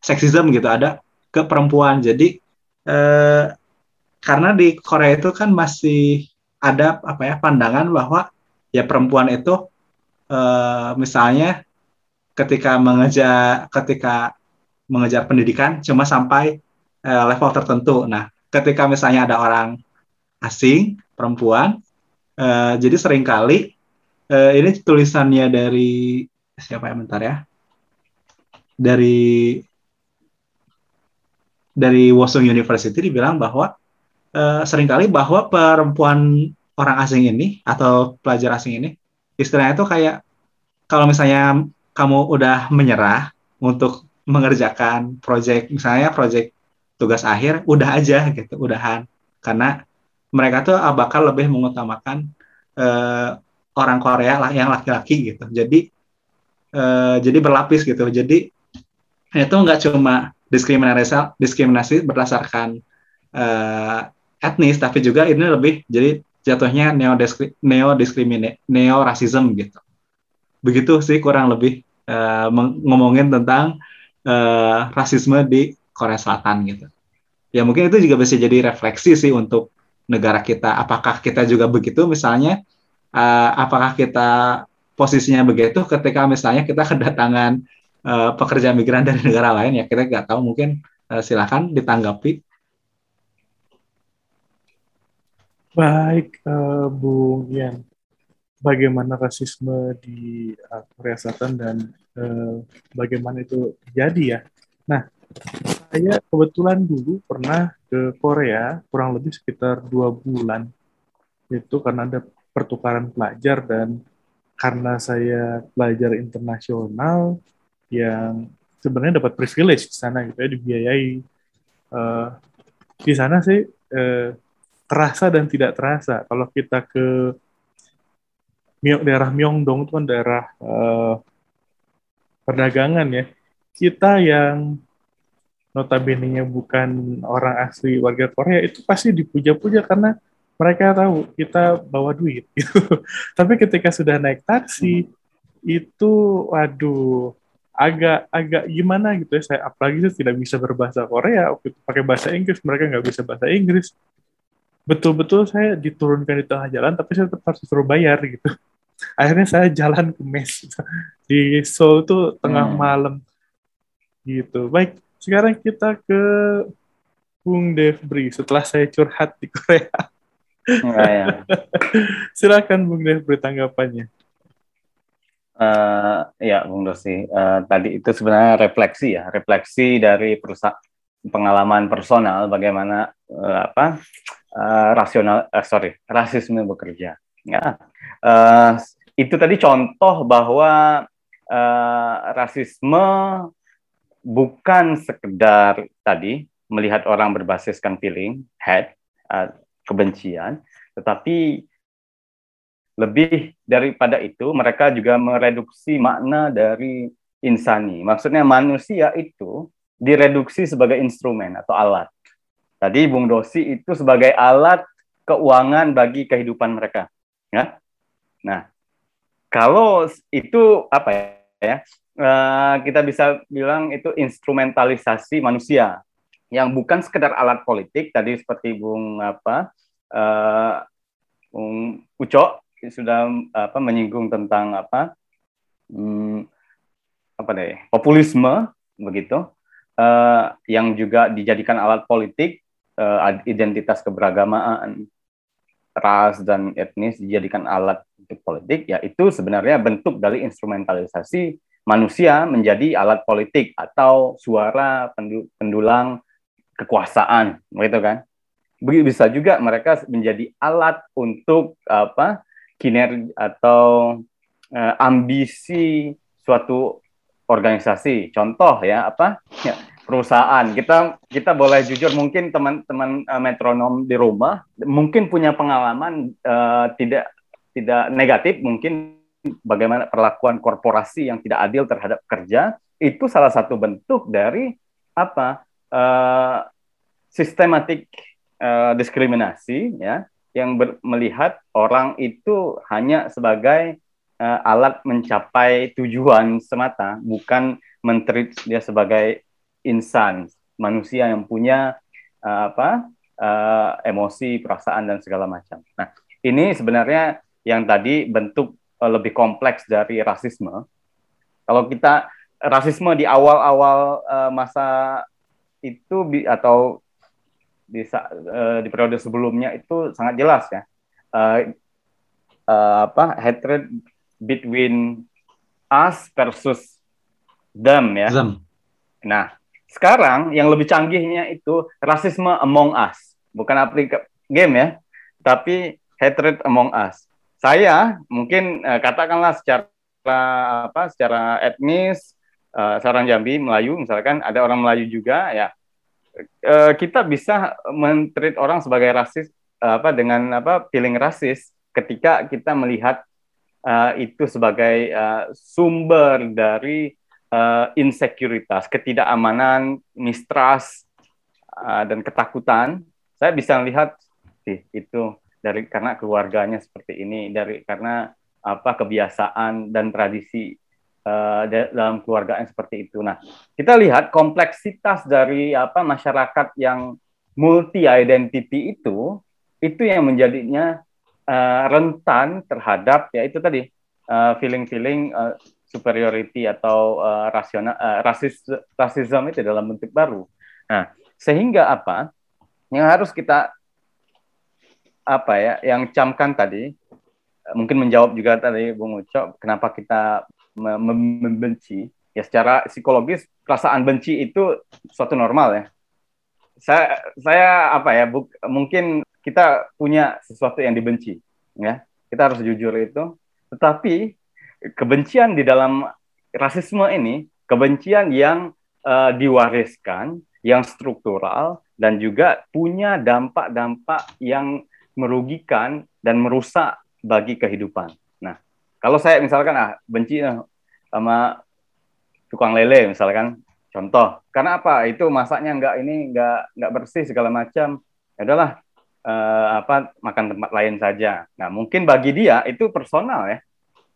seksisme gitu, ada ke perempuan. Jadi uh, karena di Korea itu kan masih ada apa ya pandangan bahwa ya perempuan itu uh, misalnya ketika mengejar ketika mengejar pendidikan cuma sampai uh, level tertentu. Nah, ketika misalnya ada orang asing perempuan, uh, jadi sering kali uh, ini tulisannya dari siapa ya bentar ya dari dari Washington University dibilang bahwa uh, sering kali bahwa perempuan orang asing ini atau pelajar asing ini istilahnya itu kayak kalau misalnya kamu udah menyerah untuk mengerjakan proyek misalnya proyek tugas akhir udah aja gitu udahan karena mereka tuh bakal lebih mengutamakan uh, orang Korea lah yang laki-laki gitu. Jadi uh, jadi berlapis gitu. Jadi itu nggak cuma diskriminasi diskriminasi berdasarkan uh, etnis, tapi juga ini lebih jadi jatuhnya neo neo neo rasisme gitu. Begitu sih kurang lebih uh, ngomongin tentang uh, rasisme di Korea Selatan gitu. Ya mungkin itu juga bisa jadi refleksi sih untuk negara kita. Apakah kita juga begitu misalnya uh, apakah kita posisinya begitu ketika misalnya kita <laughs> kedatangan uh, pekerja migran dari negara lain ya kita nggak tahu mungkin uh, silakan ditanggapi. Baik, uh, Bung Ian, bagaimana rasisme di uh, Korea Selatan dan uh, bagaimana itu terjadi ya? Nah, saya kebetulan dulu pernah ke Korea kurang lebih sekitar dua bulan. Itu karena ada pertukaran pelajar dan karena saya pelajar internasional yang sebenarnya dapat privilege di sana gitu ya dibiayai. Uh, di sana sih uh, terasa dan tidak terasa. Kalau kita ke daerah Myeongdong itu kan daerah uh, perdagangan ya. Kita yang notabene-nya bukan orang asli warga Korea itu pasti dipuja-puja karena mereka tahu kita bawa duit. Gitu. <laughs> Tapi ketika sudah naik taksi itu waduh agak agak gimana gitu ya. Saya apalagi saya tidak bisa berbahasa Korea pakai bahasa Inggris mereka nggak bisa bahasa Inggris betul-betul saya diturunkan di tengah jalan tapi saya tetap harus suruh bayar gitu akhirnya saya jalan ke mes di Seoul itu tengah hmm. malam gitu baik sekarang kita ke Bung Devbri setelah saya curhat di Korea ya. <laughs> Silakan Bung Dev bertanggapannya. Uh, ya, Bung Dosi. Uh, tadi itu sebenarnya refleksi ya, refleksi dari perusahaan pengalaman personal bagaimana uh, apa uh, rasional, uh, sorry, rasisme bekerja. Ya, uh, itu tadi contoh bahwa uh, rasisme bukan sekedar tadi melihat orang berbasiskan feeling, head, uh, kebencian, tetapi lebih daripada itu mereka juga mereduksi makna dari insani. Maksudnya manusia itu direduksi sebagai instrumen atau alat. Tadi Bung Dosi itu sebagai alat keuangan bagi kehidupan mereka. Ya? Nah, kalau itu apa ya? Uh, kita bisa bilang itu instrumentalisasi manusia yang bukan sekedar alat politik tadi seperti Bung apa uh, Bung Uco sudah apa menyinggung tentang apa hmm, apa deh populisme begitu uh, yang juga dijadikan alat politik uh, identitas keberagamaan ras dan etnis dijadikan alat untuk politik ya itu sebenarnya bentuk dari instrumentalisasi manusia menjadi alat politik atau suara pendulang kekuasaan, gitu kan? Bisa juga mereka menjadi alat untuk apa kinerja atau uh, ambisi suatu organisasi. Contoh ya apa ya, perusahaan. Kita kita boleh jujur mungkin teman-teman uh, metronom di rumah mungkin punya pengalaman uh, tidak tidak negatif mungkin bagaimana perlakuan korporasi yang tidak adil terhadap kerja itu salah satu bentuk dari apa uh, sistematik uh, diskriminasi ya yang melihat orang itu hanya sebagai uh, alat mencapai tujuan semata bukan menteri dia sebagai insan manusia yang punya uh, apa uh, emosi perasaan dan segala macam. Nah ini sebenarnya yang tadi bentuk uh, lebih kompleks dari rasisme. Kalau kita rasisme di awal-awal uh, masa itu atau di uh, di periode sebelumnya itu sangat jelas ya uh, uh, apa hatred between us versus them ya. Them. Nah sekarang yang lebih canggihnya itu rasisme among us bukan aplikasi game ya tapi hatred among us. Saya mungkin uh, katakanlah secara apa secara etnis uh, seorang Jambi Melayu misalkan ada orang Melayu juga ya uh, kita bisa mentreat orang sebagai rasis uh, apa dengan apa feeling rasis ketika kita melihat uh, itu sebagai uh, sumber dari uh, insekuritas, ketidakamanan, mistrust uh, dan ketakutan. Saya bisa melihat sih itu dari karena keluarganya seperti ini, dari karena apa kebiasaan dan tradisi uh, dalam keluarga yang seperti itu. Nah, kita lihat kompleksitas dari apa masyarakat yang multi identity itu itu yang menjadinya uh, rentan terhadap ya itu tadi uh, feeling-feeling uh, superiority atau uh, rasional uh, rasis rasisme itu dalam bentuk baru. Nah, sehingga apa? Yang harus kita apa ya yang camkan tadi mungkin menjawab juga tadi Bung Ucok kenapa kita membenci? Ya secara psikologis perasaan benci itu suatu normal ya. Saya saya apa ya buk, mungkin kita punya sesuatu yang dibenci ya. Kita harus jujur itu. Tetapi kebencian di dalam rasisme ini kebencian yang uh, diwariskan yang struktural dan juga punya dampak-dampak yang merugikan dan merusak bagi kehidupan kalau saya misalkan ah benci ah, sama tukang lele misalkan contoh, karena apa? Itu masaknya nggak ini nggak nggak bersih segala macam. Ya eh, apa makan tempat lain saja. Nah mungkin bagi dia itu personal ya,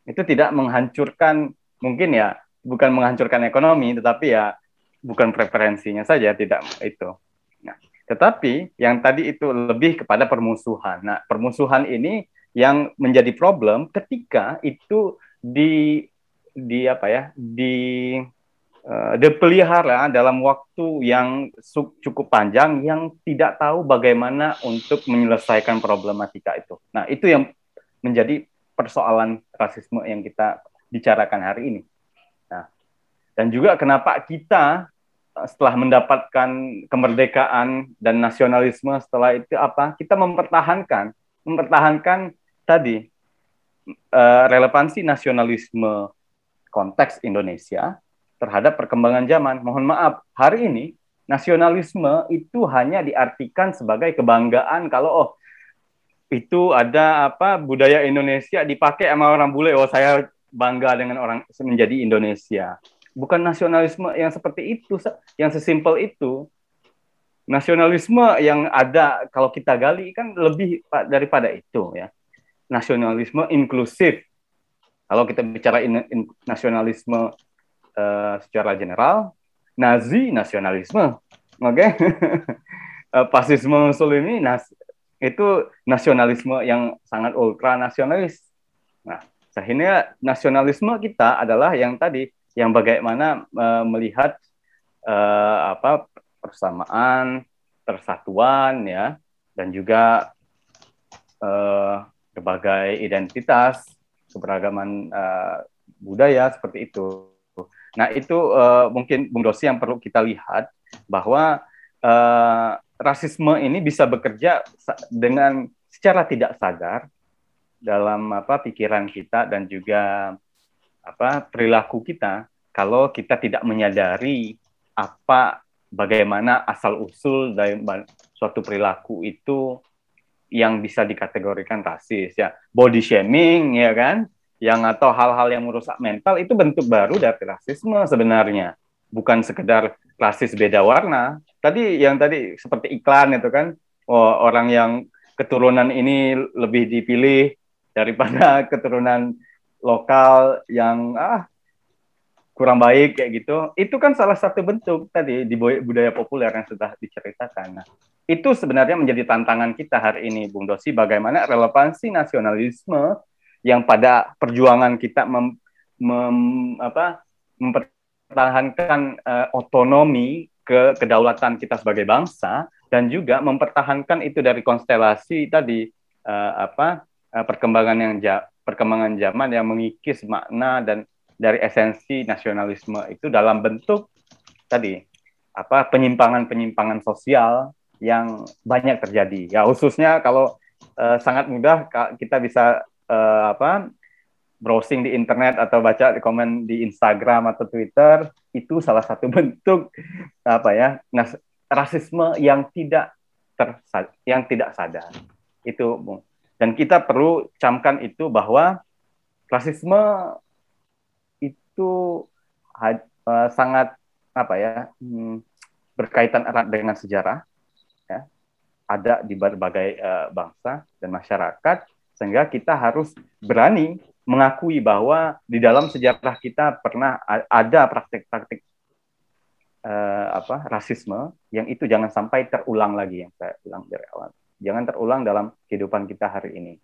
itu tidak menghancurkan mungkin ya bukan menghancurkan ekonomi, tetapi ya bukan preferensinya saja tidak itu. Nah, tetapi yang tadi itu lebih kepada permusuhan. Nah, permusuhan ini yang menjadi problem ketika itu di di apa ya di uh, dipelihara dalam waktu yang cukup panjang yang tidak tahu bagaimana untuk menyelesaikan problematika itu. Nah, itu yang menjadi persoalan rasisme yang kita bicarakan hari ini. Nah, dan juga kenapa kita eh, setelah mendapatkan kemerdekaan dan nasionalisme setelah itu apa? Kita mempertahankan mempertahankan tadi uh, relevansi nasionalisme konteks Indonesia terhadap perkembangan zaman. Mohon maaf, hari ini nasionalisme itu hanya diartikan sebagai kebanggaan kalau oh itu ada apa budaya Indonesia dipakai sama orang bule. Oh saya bangga dengan orang menjadi Indonesia. Bukan nasionalisme yang seperti itu yang sesimpel itu. Nasionalisme yang ada kalau kita gali kan lebih daripada itu ya. Nasionalisme inklusif. Kalau kita bicara in, in, nasionalisme uh, secara general Nazi nasionalisme oke? <laughs> Okay? fasisme Mussolini nas itu nasionalisme yang sangat ultra nasionalis nah sehingga nasionalisme kita adalah yang tadi yang bagaimana uh, melihat uh, apa persamaan, persatuan ya, dan juga uh, berbagai identitas, keberagaman uh, budaya seperti itu. Nah itu uh, mungkin Bung Dosi yang perlu kita lihat bahwa uh, rasisme ini bisa bekerja dengan secara tidak sadar dalam apa pikiran kita dan juga apa perilaku kita. Kalau kita tidak menyadari apa bagaimana asal usul dari suatu perilaku itu yang bisa dikategorikan rasis ya. Body shaming ya kan? Yang atau hal-hal yang merusak mental itu bentuk baru dari rasisme sebenarnya. Bukan sekedar rasis beda warna tadi yang tadi seperti iklan itu kan oh, orang yang keturunan ini lebih dipilih daripada <laughs> keturunan lokal yang ah kurang baik kayak gitu. Itu kan salah satu bentuk tadi di budaya populer yang sudah diceritakan. Nah itu sebenarnya menjadi tantangan kita hari ini Bung Dosi bagaimana relevansi nasionalisme yang pada perjuangan kita mem, mem, apa, mempertahankan uh, otonomi ke kedaulatan kita sebagai bangsa dan juga mempertahankan itu dari konstelasi tadi uh, apa uh, perkembangan yang ja, perkembangan zaman yang mengikis makna dan dari esensi nasionalisme itu dalam bentuk tadi apa penyimpangan-penyimpangan sosial yang banyak terjadi. Ya khususnya kalau uh, sangat mudah kita bisa uh, apa browsing di internet atau baca di komen di Instagram atau Twitter itu salah satu <laughs> bentuk apa ya nas rasisme yang tidak ter yang tidak sadar. Itu dan kita perlu camkan itu bahwa rasisme itu uh, sangat apa ya hmm, berkaitan erat dengan sejarah ya ada di berbagai uh, bangsa dan masyarakat sehingga kita harus berani mengakui bahwa di dalam sejarah kita pernah ada praktik-praktik uh, apa rasisme yang itu jangan sampai terulang lagi yang saya bilang dari awal. Jangan terulang dalam kehidupan kita hari ini.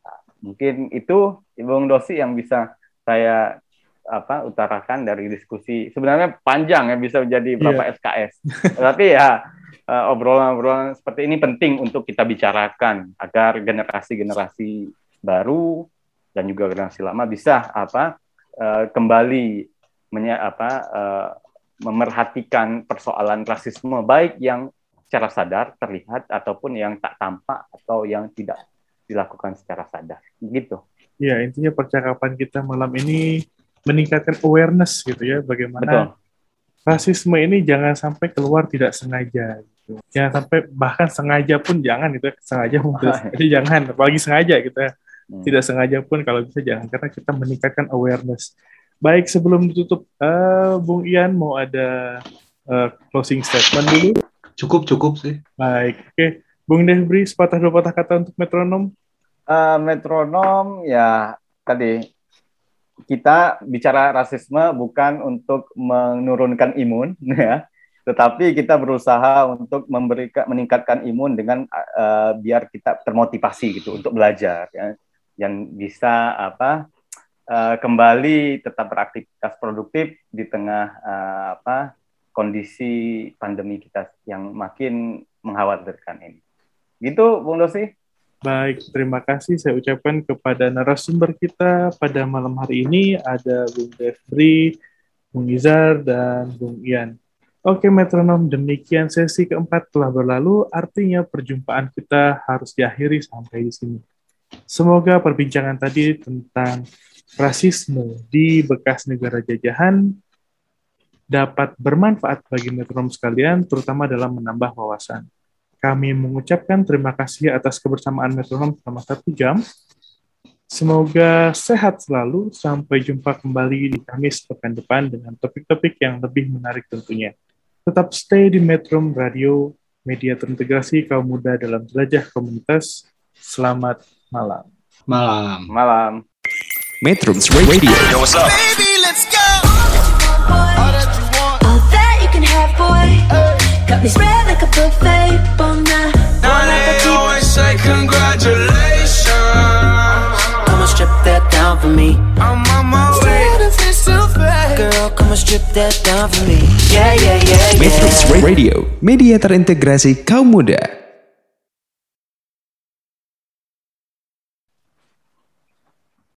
Nah, mungkin itu Ibu Dosi yang bisa saya apa utarakan dari diskusi. Sebenarnya panjang ya bisa menjadi berapa yeah. SKS <laughs> tapi ya uh, obrolan-obrolan seperti ini penting untuk kita bicarakan agar generasi-generasi baru dan juga generasi lama bisa apa uh, kembali menye apa uh, memerhatikan persoalan rasisme baik yang secara sadar terlihat ataupun yang tak tampak atau yang tidak dilakukan secara sadar gitu. Ya intinya percakapan kita malam ini meningkatkan awareness gitu ya bagaimana Betul. rasisme ini jangan sampai keluar tidak sengaja gitu. jangan sampai bahkan sengaja pun jangan itu sengaja pun <laughs> jangan apalagi sengaja gitu ya hmm. tidak sengaja pun kalau bisa jangan karena kita meningkatkan awareness. Baik sebelum ditutup uh, Bung Ian mau ada uh, closing statement dulu? Cukup cukup sih. Baik oke. Okay. Bung Devri sepatah dua patah kata untuk metronom. Uh, metronom ya tadi. Kita bicara rasisme bukan untuk menurunkan imun <laughs> ya. Tetapi kita berusaha untuk memberikan meningkatkan imun dengan uh, biar kita termotivasi gitu untuk belajar ya yang bisa apa uh, kembali tetap beraktivitas produktif di tengah uh, apa kondisi pandemi kita yang makin mengkhawatirkan ini gitu Bung Dosi Baik, terima kasih saya ucapkan kepada narasumber kita pada malam hari ini ada Bung Devri, Bung Izar, dan Bung Ian. Oke metronom, demikian sesi keempat telah berlalu, artinya perjumpaan kita harus diakhiri sampai di sini. Semoga perbincangan tadi tentang rasisme di bekas negara jajahan dapat bermanfaat bagi metronom sekalian, terutama dalam menambah wawasan. Kami mengucapkan terima kasih atas kebersamaan metronom selama satu jam. Semoga sehat selalu. Sampai jumpa kembali di Kamis pekan depan dengan topik-topik yang lebih menarik tentunya. Tetap stay di Metrum Radio, media terintegrasi kaum muda dalam jelajah komunitas. Selamat malam. Malam. Malam. Metrums Radio. Yo, what's up? All that you can have, boy. Got me spread like a buffet, bon night. Now they always say congratulations. Come and strip that down for me. I'm on my way. Girl, come and strip that down for me. Yeah, yeah, yeah, Metrums yeah. Radio, media terintegrasi kaum muda.